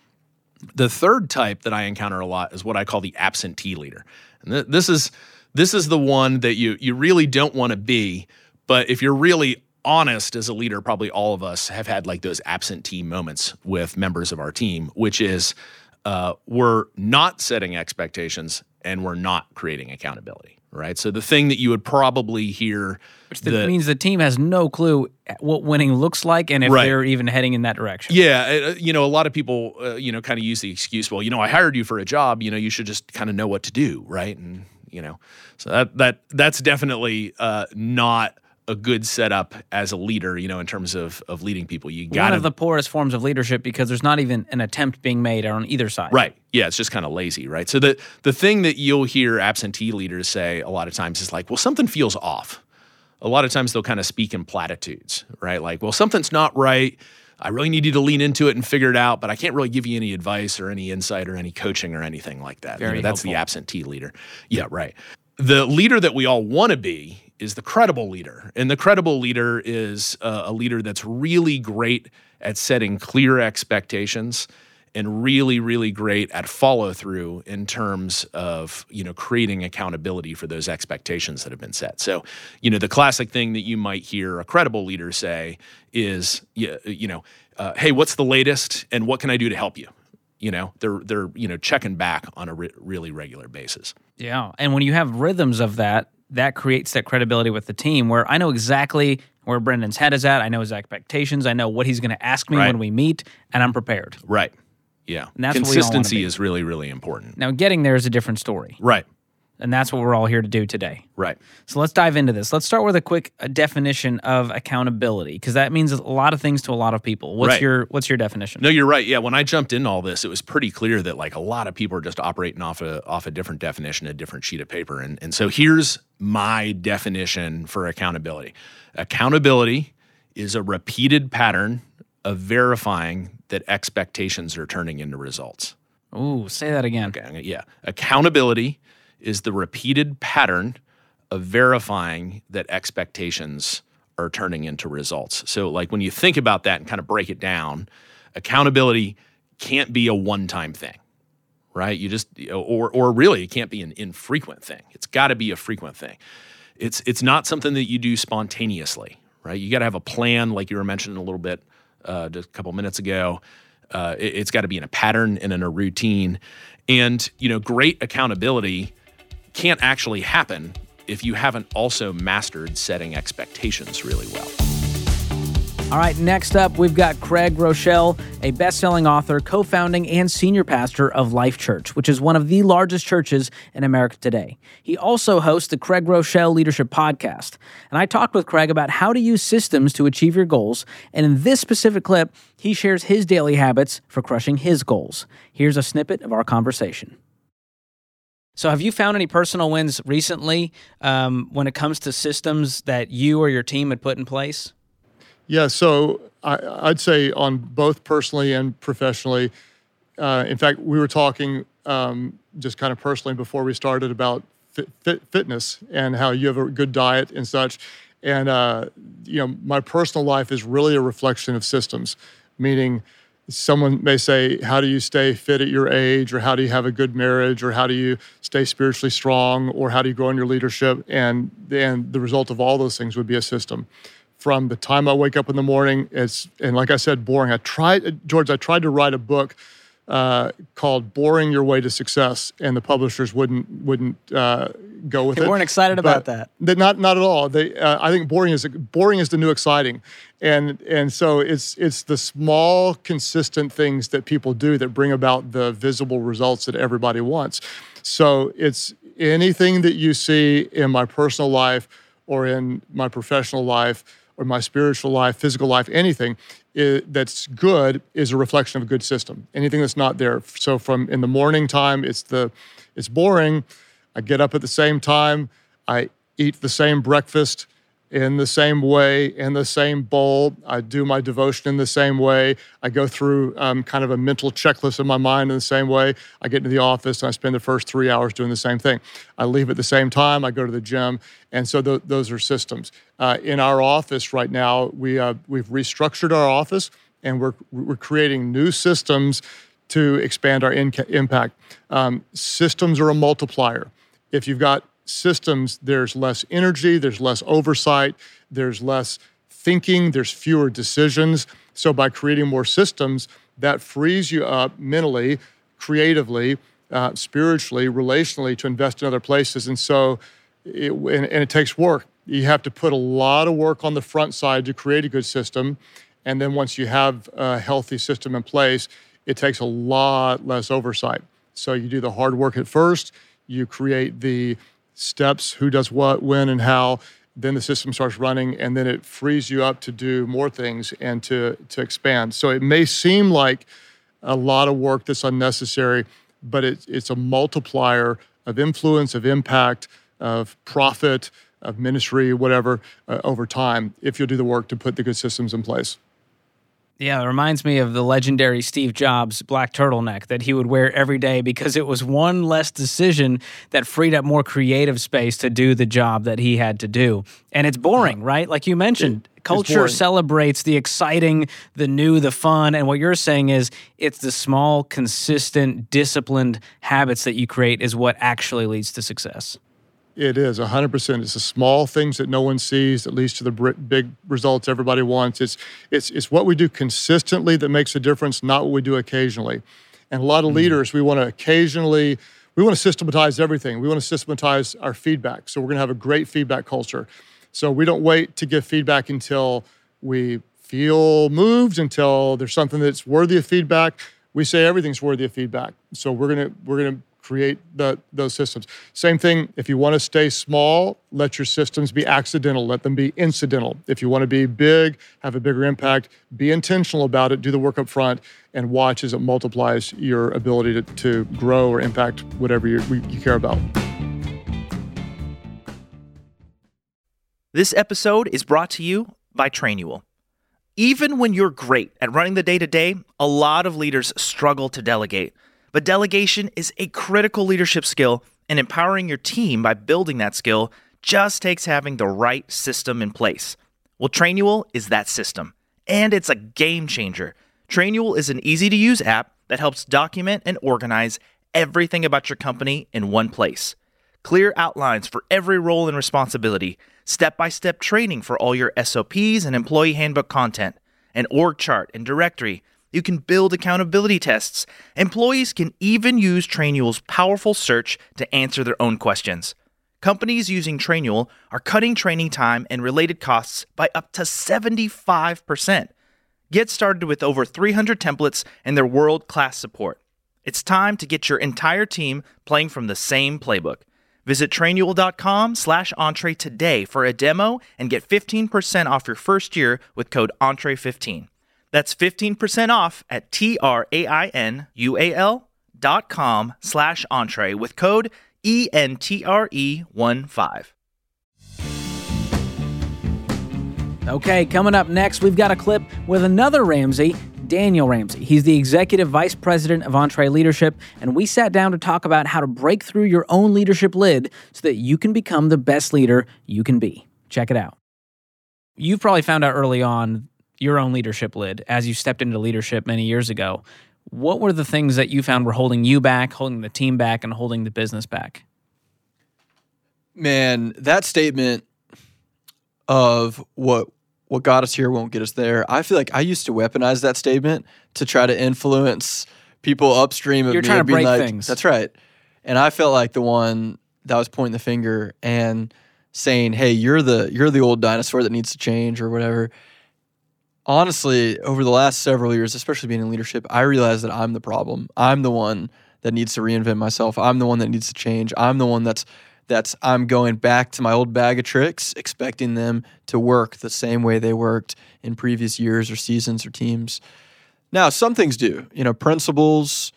The third type that I encounter a lot is what I call the absentee leader. And th- this is this is the one that you you really don't want to be, but if you're really honest as a leader, probably all of us have had like those absentee moments with members of our team, which is uh, we're not setting expectations and we're not creating accountability, right? So the thing that you would probably hear, Which that means the team has no clue what winning looks like and if Right. they're even heading in that direction. Yeah, uh, you know, a lot of people, uh, you know, kind of use the excuse, well, you know, I hired you for a job, you know, you should just kind of know what to do, right? And you know, so that that that's definitely uh, not a good setup as a leader, you know, in terms of of leading people. You got One of the poorest forms of leadership because there's not even an attempt being made on either side. Right. Yeah, it's just kind of lazy, right? So the the thing that you'll hear absentee leaders say a lot of times is like, well, something feels off. A lot of times they'll kind of speak in platitudes, right? Like, well, something's not right. I really need you to lean into it and figure it out, but I can't really give you any advice or any insight or any coaching or anything like that. You know, that's the absentee leader. Yeah, right. The leader that we all want to be is the credible leader. And the credible leader is uh, a leader that's really great at setting clear expectations and really really great at follow through in terms of you know creating accountability for those expectations that have been set so you know the classic thing that you might hear a credible leader say is you know uh, hey what's the latest and what can i do to help you you know they're they're you know checking back on a re- really regular basis Yeah. And when you have rhythms of that, that creates that credibility with the team where I know exactly where Brendan's head is at. I know his expectations. I know what he's going to ask me Right. when we meet, and I'm prepared. right yeah And that's what we all consistency is really really important Now, getting there is a different story. right And that's what we're all here to do today. right So let's dive into this. Let's start with a quick uh, definition of accountability because that means a lot of things to a lot of people. What's Right. your what's your definition? No, you're right. Yeah, when I jumped in all this, it was pretty clear that like a lot of people are just operating off a off a different definition, a different sheet of paper. And and so here's my definition for accountability. Accountability is a repeated pattern of verifying that expectations are turning into results. Ooh, say that again. Okay, yeah. Accountability is the repeated pattern of verifying that expectations are turning into results. So, like when you think about that and kind of break it down, accountability can't be a one-time thing, right? You just or or really it can't be an infrequent thing. It's got to be a frequent thing. It's it's not something that you do spontaneously, right? You got to have a plan, like you were mentioning a little bit uh, just a couple minutes ago. Uh, it, has got to be in a pattern and in a routine, and you know, great accountability can't actually happen if you haven't also mastered setting expectations really well. All right, next up, we've got Craig Groeschel, a best selling author, co founding and senior pastor of Life Church, which is one of the largest churches in America today. He also hosts the Craig Groeschel Leadership Podcast. And I talked with Craig about how to use systems to achieve your goals. And in this specific clip, he shares his daily habits for crushing his goals. Here's a snippet of our conversation. So, have you found any personal wins recently um, when it comes to systems that you or your team had put in place? Yeah, so I, would say on both personally and professionally. Uh, in fact, we were talking um, just kind of personally before we started about fit, fit, fitness and how you have a good diet and such. And uh, you know, my personal life is really a reflection of systems, meaning someone may say, How do you stay fit at your age? Or how do you have a good marriage? Or how do you stay spiritually strong? Or how do you grow in your leadership? And, and the result of all those things would be a system from the time I wake up in the morning. It's and like I said, boring. I tried, George. I tried to write a book uh, called "Boring Your Way to Success," and the publishers wouldn't wouldn't uh, go with they it. They weren't excited about that. Not not at all. They, uh, I think boring is boring is the new exciting, and and so it's it's the small consistent things that people do that bring about the visible results that everybody wants. So it's anything that you see in my personal life or in my professional life or my spiritual life, physical life, anything that's good is a reflection of a good system. Anything that's not there. So from in the morning time, it's the it's boring. I get up at the same time. I eat the same breakfast in the same way, in the same bowl. I do my devotion in the same way. I go through um, kind of a mental checklist in my mind in the same way. I get into the office and I spend the first three hours doing the same thing. I leave at the same time. I go to the gym. And so th- those are systems. Uh, in our office right now, we, uh, we've restructured our office and we're, we're creating new systems to expand our in- impact. Um, systems are a multiplier. If you've got systems, there's less energy, there's less oversight, there's less thinking, there's fewer decisions. So by creating more systems, that frees you up mentally, creatively, uh, spiritually, relationally to invest in other places. And so, it, and, and it takes work. You have to put a lot of work on the front side to create a good system. And then once you have a healthy system in place, it takes a lot less oversight. So you do the hard work at first, you create the steps, who does what, when, and how. Then the system starts running, and then it frees you up to do more things and to to expand. So it may seem like a lot of work that's unnecessary, but it, it's a multiplier of influence, of impact, of profit, of ministry, whatever, uh, over time, if you'll do the work to put the good systems in place. Yeah, it reminds me of the legendary Steve Jobs black turtleneck that he would wear every day because it was one less decision that freed up more creative space to do the job that he had to do. And it's boring, right? Like you mentioned, it, culture celebrates the exciting, the new, the fun. And what you're saying is it's the small, consistent, disciplined habits that you create is what actually leads to success. It is 100%. It's the small things that no one sees that leads to the big results everybody wants. It's, it's, it's what we do consistently that makes a difference, not what we do occasionally. And a lot of mm leaders, we want to occasionally, we want to systematize everything. We want to systematize our feedback. So we're going to have a great feedback culture. So we don't wait to give feedback until we feel moved, until there's something that's worthy of feedback. We say everything's worthy of feedback. So we're going to, we're going to create the, those systems. Same thing, if you want to stay small, let your systems be accidental, let them be incidental. If you want to be big, have a bigger impact, be intentional about it, do the work up front, and watch as it multiplies your ability to, to grow or impact whatever you, you care about. This episode is brought to you by Trainual. Even when you're great at running the day to day, a lot of leaders struggle to delegate. But delegation is a critical leadership skill, and empowering your team by building that skill just takes having the right system in place. Well, Trainual is that system, and it's a game changer. Trainual is an easy to use app that helps document and organize everything about your company in one place. Clear outlines for every role and responsibility, step by step training for all your SOPs and employee handbook content, an org chart and directory You can build accountability tests. Employees can even use Trainual's powerful search to answer their own questions. Companies using Trainual are cutting training time and related costs by up to 75%. Get started with over 300 templates and their world class support. It's time to get your entire team playing from the same playbook. Visit trainual.com slash entre today for a demo and get 15% off your first year with code entre15. That's 15% off at T-R-A-I-N-U-A-L dot com slash entre with code E E-N-T-R-E-1-5. Okay, coming up next, we've got a clip with another Ramsey, Daniel Ramsey. He's the executive vice president of EntreLeadership, and we sat down to talk about how to break through your own leadership lid so that you can become the best leader you can be. Check it out. You've probably found out early on your own leadership lid as you stepped into leadership many years ago. What were the things that you found were holding you back, holding the team back, and holding the business back? Man, that statement of what what got us here won't get us there. I feel like I used to weaponize that statement to try to influence people upstream of You're me. trying to break like, things. That's right. And I felt like the one that was pointing the finger and saying, "Hey, you're the you're the old dinosaur that needs to change or whatever." Honestly, over the last several years, especially being in leadership, I realized that I'm the problem. I'm the one that needs to reinvent myself. I'm the one that needs to change. I'm the one that's that's I'm going back to my old bag of tricks, expecting them to work the same way they worked in previous years or seasons or teams. Now, some things do. You know, principles,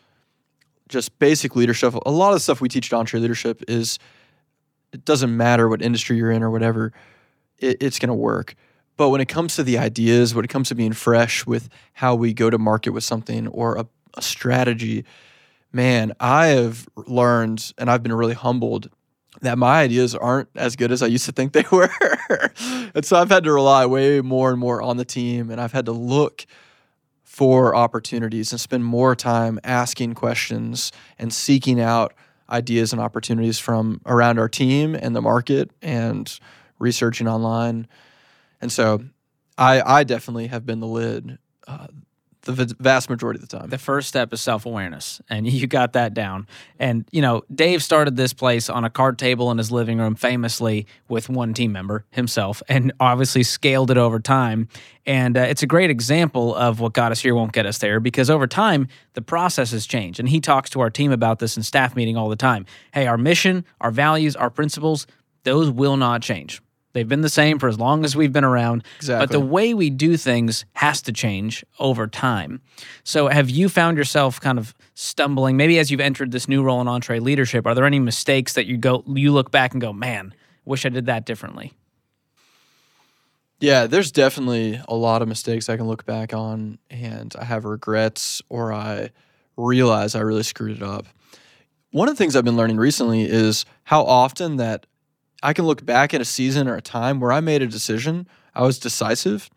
just basic leadership. A lot of the stuff we teach at EntreLeadership is it doesn't matter what industry you're in or whatever, it, it's going to work. But when it comes to the ideas, when it comes to being fresh with how we go to market with something or a, a strategy, man, I have learned and I've been really humbled that my ideas aren't as good as I used to think they were. and so I've had to rely way more and more on the team and I've had to look for opportunities and spend more time asking questions and seeking out ideas and opportunities from around our team and the market and researching online. And so I, I definitely have been the lid uh, the vast majority of the time. The first step is self awareness, and you got that down. And, you know, Dave started this place on a card table in his living room, famously with one team member, himself, and obviously scaled it over time. And uh, it's a great example of what got us here won't get us there because over time, the process has changed. And he talks to our team about this in staff meeting all the time. Hey, our mission, our values, our principles, those will not change. They've been the same for as long as we've been around. Exactly. But the way we do things has to change over time. So, have you found yourself kind of stumbling, maybe as you've entered this new role in EntreLeadership? Are there any mistakes that you go, you look back and go, man, wish I did that differently? Yeah, there's definitely a lot of mistakes I can look back on and I have regrets or I realize I really screwed it up. One of the things I've been learning recently is how often that I can look back at a season or a time where I made a decision, I was decisive,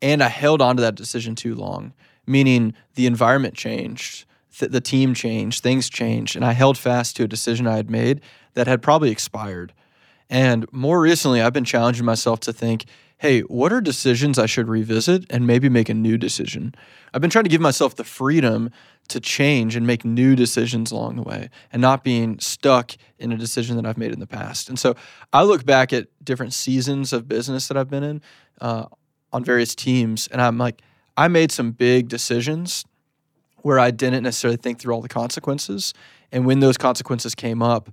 and I held on to that decision too long, meaning the environment changed, th- the team changed, things changed, and I held fast to a decision I had made that had probably expired. And more recently, I've been challenging myself to think, hey, what are decisions I should revisit and maybe make a new decision? I've been trying to give myself the freedom to change and make new decisions along the way and not being stuck in a decision that I've made in the past. And so I look back at different seasons of business that I've been in uh, on various teams, and I'm like, I made some big decisions where I didn't necessarily think through all the consequences. And when those consequences came up,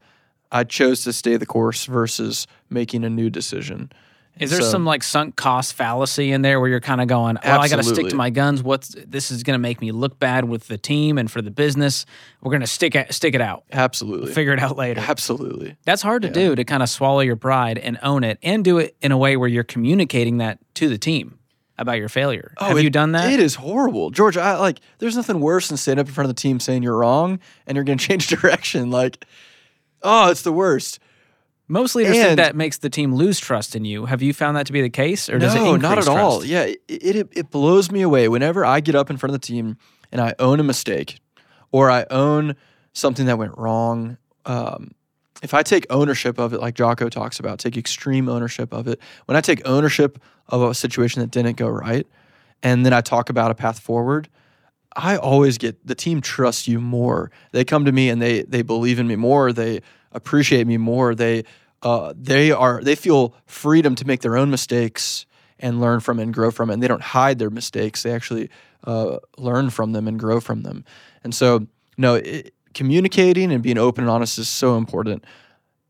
I chose to stay the course versus making a new decision. Is there So- some like sunk cost fallacy in there where you're kind of going, well, I got to stick to my guns. What's this is going to make me look bad with the team and for the business. We're going to stick it, stick it out, Absolutely. figure it out later. Absolutely. That's hard to Yeah. do to kind of swallow your pride and own it and do it in a way where you're communicating that to the team about your failure. Oh, Have Oh, it- you done that? It is horrible, George. I like. There's nothing worse than standing up in front of the team saying you're wrong and you're going to change direction. Like, oh, it's the worst. Most leaders think that makes the team lose trust in you. Have you found that to be the case, or does it no, increase not at all. Yeah, it, it it blows me away whenever I get up in front of the team and I own a mistake, or I own something that went wrong. Um, if I take ownership of it, like Jocko talks about, take extreme ownership of it. When I take ownership of a situation that didn't go right, and then I talk about a path forward, I always get the team trusts you more. They come to me and they they believe in me more. They appreciate me more. They uh, they are they feel freedom to make their own mistakes and learn from and grow from it. And they don't hide their mistakes. They actually uh, learn from them and grow from them. And so, no, communicating and being open and honest is so important.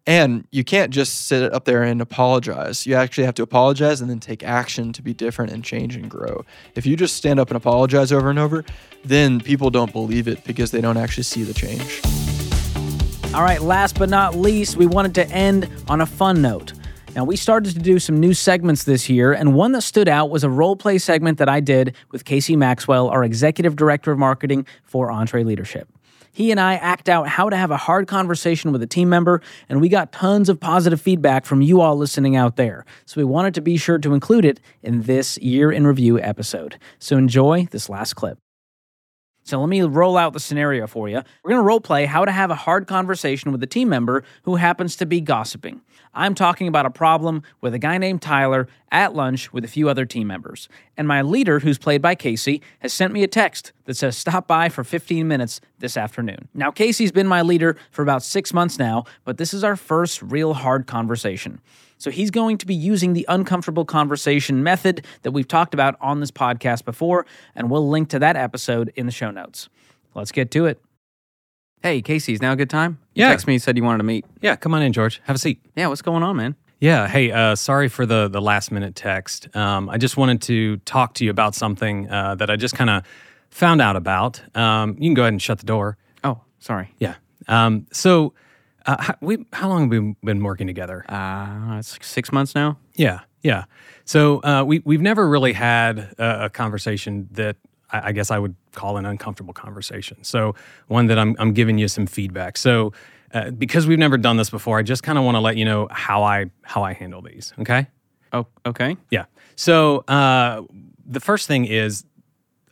And you can't just sit up there and apologize. You actually have to apologize and then take action to be different and change and grow. If you just stand up and apologize over and over, then people don't believe it because they don't actually see the change. All right, last but not least, we wanted to end on a fun note. Now, we started to do some new segments this year, and one that stood out was a role play segment that I did with Casey Maxwell, our executive director of marketing for EntreLeadership. He and I act out how to have a hard conversation with a team member, and we got tons of positive feedback from you all listening out there. So we wanted to be sure to include it in this year in review episode. So enjoy this last clip. So let me roll out the scenario for you. We're going to role play how to have a hard conversation with a team member who happens to be gossiping. I'm talking about a problem with a guy named Tyler at lunch with a few other team members. And my leader, who's played by Casey, has sent me a text that says, Stop by for 15 minutes this afternoon. Now, Casey's been my leader for about six months now, but this is our first real hard conversation. So he's going to be using the uncomfortable conversation method that we've talked about on this podcast before, and we'll link to that episode in the show notes. Let's get to it. Hey, Casey, is now a good time? You Yeah. text me, you said you wanted to meet. Yeah, come on in, George. Have a seat. Yeah, what's going on, man? Yeah. Hey, uh, sorry for the the last minute text. Um, I just wanted to talk to you about something uh, that I just kind of found out about. Um, you can go ahead and shut the door. Oh, sorry. Yeah. Um, so, uh, how, we how long have we been working together? Uh, it's like six months now. Yeah, yeah. So uh, we we've never really had a, a conversation that I, I guess I would call an uncomfortable conversation. So one that I'm I'm giving you some feedback. So uh, because we've never done this before, I just kind of want to let you know how I how I handle these. Okay. Oh, okay. Yeah. So uh, the first thing is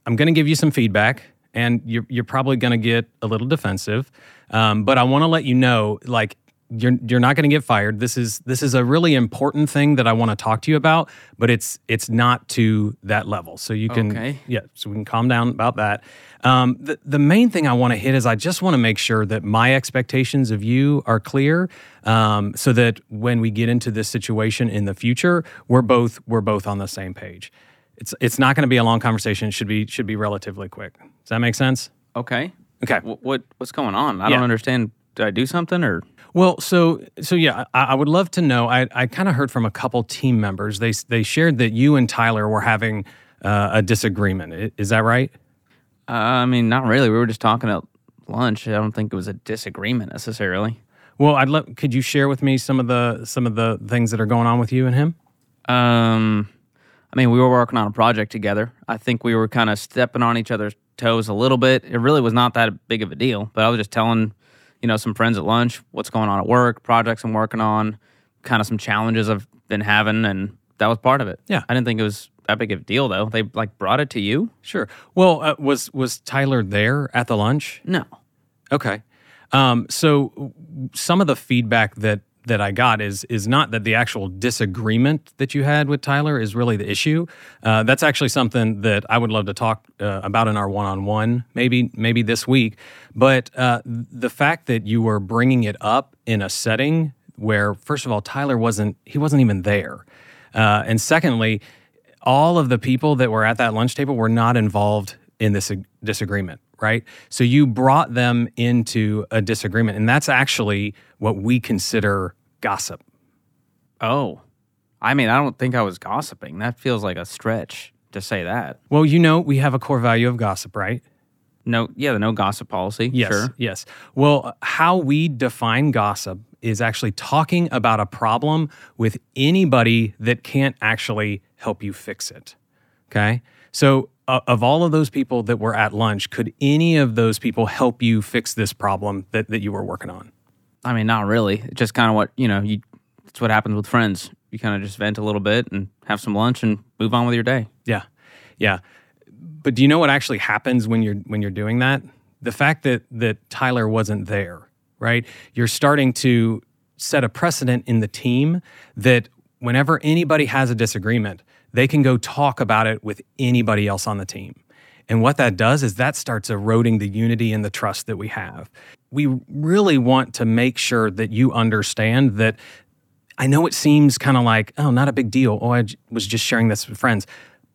I'm going to give you some feedback, and you're you're probably going to get a little defensive, um, but I want to let you know, like you're you're not going to get fired. This is this is a really important thing that I want to talk to you about, but it's it's not to that level. So you can Okay. yeah, so we can calm down about that. Um, the the main thing I want to hit is I just want to make sure that my expectations of you are clear, um, so that when we get into this situation in the future, we're both we're both on the same page. It's it's not going to be a long conversation. It should be should be relatively quick. Does that make sense? Okay. Okay. What, what what's going on? I Yeah. don't understand. Did I do something or? Well, so so yeah, I, I would love to know. I, I kind of heard from a couple team members. They they shared that you and Tyler were having uh, a disagreement. Is that right? Uh, I mean, not really. We were just talking at lunch. I don't think it was a disagreement necessarily. Well, I'd love. Could you share with me some of the some of the things that are going on with you and him? Um, I mean, we were working on a project together. I think we were kind of stepping on each other's toes a little bit. It really was not that big of a deal, but I was just telling, you know, some friends at lunch what's going on at work, projects I'm working on, kind of some challenges I've been having, and that was part of it. Yeah. I didn't think it was that big of a deal though. They like brought it to you. Sure. Well, uh, was was Tyler there at the lunch? No. Okay. Um, so some of the feedback that that I got is is not that the actual disagreement that you had with Tyler is really the issue. Uh, that's actually something that I would love to talk uh, about in our one on one, maybe maybe this week. But uh, the fact that you were bringing it up in a setting where, first of all, Tyler wasn't he wasn't even there, uh, and secondly, all of the people that were at that lunch table were not involved in this ag- disagreement, right? So you brought them into a disagreement, and that's actually what we consider gossip. Oh, I mean, I don't think I was gossiping. That feels like a stretch to say that. Well, you know, we have a core value of gossip, right? No, yeah, the no gossip policy. Yes. Sure. Yes. Well, how we define gossip is actually talking about a problem with anybody that can't actually help you fix it. Okay. So, uh, of all of those people that were at lunch, could any of those people help you fix this problem that, that you were working on? I mean, not really. It's just kind of what you know. You it's what happens with friends. You kind of just vent a little bit and have some lunch and move on with your day. Yeah. Yeah. But do you know what actually happens when you're when you're doing that? The fact that that Tyler wasn't there, right? You're starting to set a precedent in the team that whenever anybody has a disagreement, they can go talk about it with anybody else on the team. And what that does is that starts eroding the unity and the trust that we have. We really want to make sure that you understand that I know it seems kind of like, oh, not a big deal. Oh, I j- was just sharing this with friends.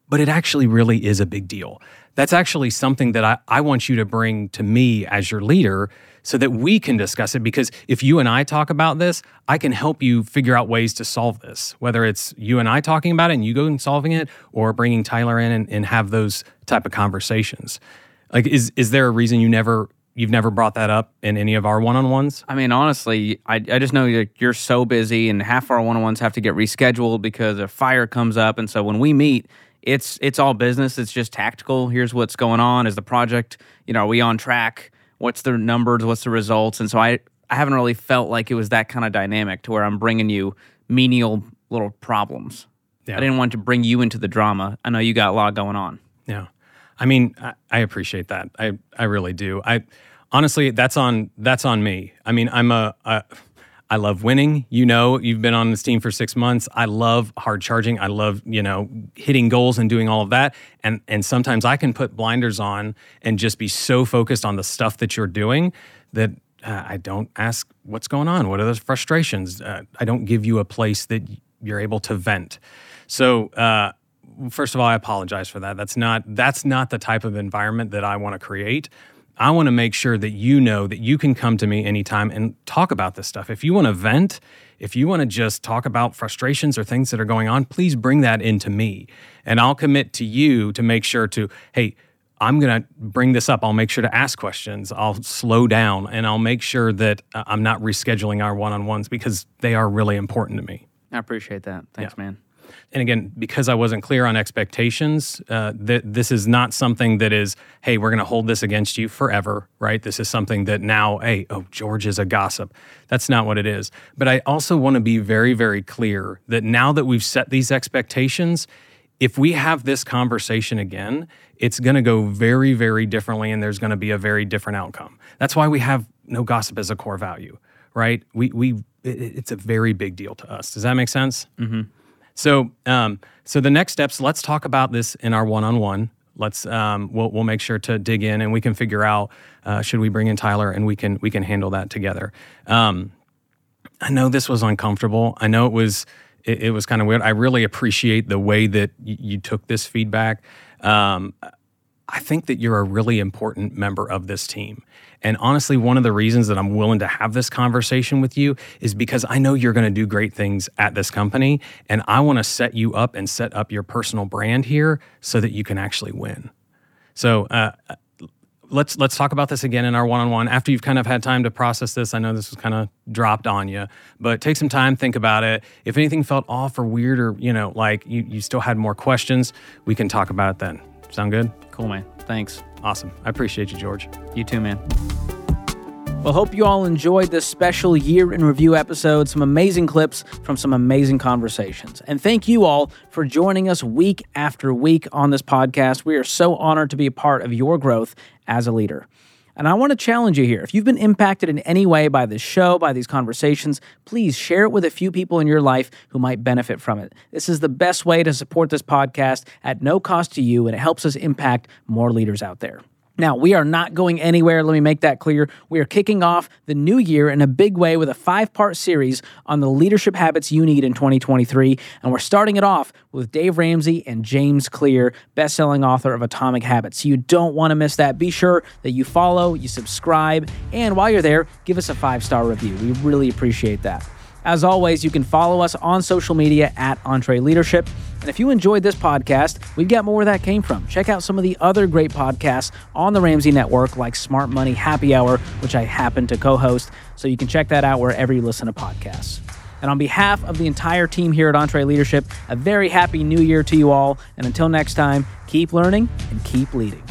But it actually really is a big deal. That's actually something that I, I want you to bring to me as your leader so that we can discuss it. Because if you and I talk about this, I can help you figure out ways to solve this, whether it's you and I talking about it and you go and solving it or bringing Tyler in and, and have those type of conversations. Like, is, is there a reason you never you've never brought that up in any of our one-on-ones I mean, honestly, I, I just know that you're so busy, and half our one-on-ones have to get rescheduled because a fire comes up, and so when we meet, it's it's all business. It's just tactical. Here's what's going on. Is the project, you know, are we on track? What's the numbers? What's the results? And so I I haven't really felt like it was that kind of dynamic to where I'm bringing you menial little problems. Yeah. I didn't want to bring you into the drama. I know you got a lot going on. Yeah. I mean, I, I appreciate that. I, I really do. I honestly, that's on that's on me. I mean, I'm a, a I love winning. You know, you've been on this team for six months. I love hard charging. I love you know hitting goals and doing all of that. And and sometimes I can put blinders on and just be so focused on the stuff that you're doing that uh, I don't ask what's going on. What are those frustrations? Uh, I don't give you a place that you're able to vent. So. Uh, first of all, I apologize for that. That's not that's not the type of environment that I want to create. I want to make sure that you know that you can come to me anytime and talk about this stuff. If you want to vent, if you want to just talk about frustrations or things that are going on, please bring that into me. And I'll commit to you to make sure to, hey, I'm going to bring this up. I'll make sure to ask questions. I'll slow down and I'll make sure that uh, I'm not rescheduling our one on ones because they are really important to me. I appreciate that. Thanks, man. And again, because I wasn't clear on expectations, uh, th- this is not something that is, hey, we're going to hold this against you forever, right? This is something that now, hey, oh, George is a gossip. That's not what it is. But I also want to be very, very clear that now that we've set these expectations, if we have this conversation again, it's going to go very, very differently, and there's going to be a very different outcome. That's why we have no gossip as a core value, right? We we it, it's a very big deal to us. Does that make sense? Mm-hmm. So, um, so the next steps. Let's talk about this in our one-on-one. Let's um, we'll we'll make sure to dig in, and we can figure out uh, should we bring in Tyler, and we can we can handle that together. Um, I know this was uncomfortable. I know it was it, it was kind of weird. I really appreciate the way that y- you took this feedback. Um, I think that you're a really important member of this team. And honestly, one of the reasons that I'm willing to have this conversation with you is because I know you're going to do great things at this company. And I want to set you up and set up your personal brand here so that you can actually win. So, uh, let's let's talk about this again in our one-on-one after you've kind of had time to process this i know this was kind of dropped on you but take some time think about it if anything felt off or weird or you know like you, you still had more questions we can talk about it then sound good Cool, man. Thanks. Awesome i appreciate you george You too, man. Well, hope you all enjoyed this special year in review episode. Some amazing clips from some amazing conversations. And thank you all for joining us week after week on this podcast. We are so honored to be a part of your growth as a leader. And I want to challenge you here. If you've been impacted in any way by this show, by these conversations, please share it with a few people in your life who might benefit from it. This is the best way to support this podcast at no cost to you, and it helps us impact more leaders out there. Now, we are not going anywhere. Let me make that clear. We are kicking off the new year in a big way with a five part series on the leadership habits you need in 2023. And we're starting it off with Dave Ramsey and James Clear, best selling author of Atomic Habits. You don't want to miss that. Be sure that you follow, you subscribe, and while you're there, give us a five star review. We really appreciate that. As always, you can follow us on social media at EntreLeadership. And if you enjoyed this podcast, we've got more where that came from. Check out some of the other great podcasts on the Ramsey Network, like Smart Money Happy Hour, which I happen to co host. So you can check that out wherever you listen to podcasts. And on behalf of the entire team here at EntreLeadership, a very happy new year to you all. And until next time, keep learning and keep leading.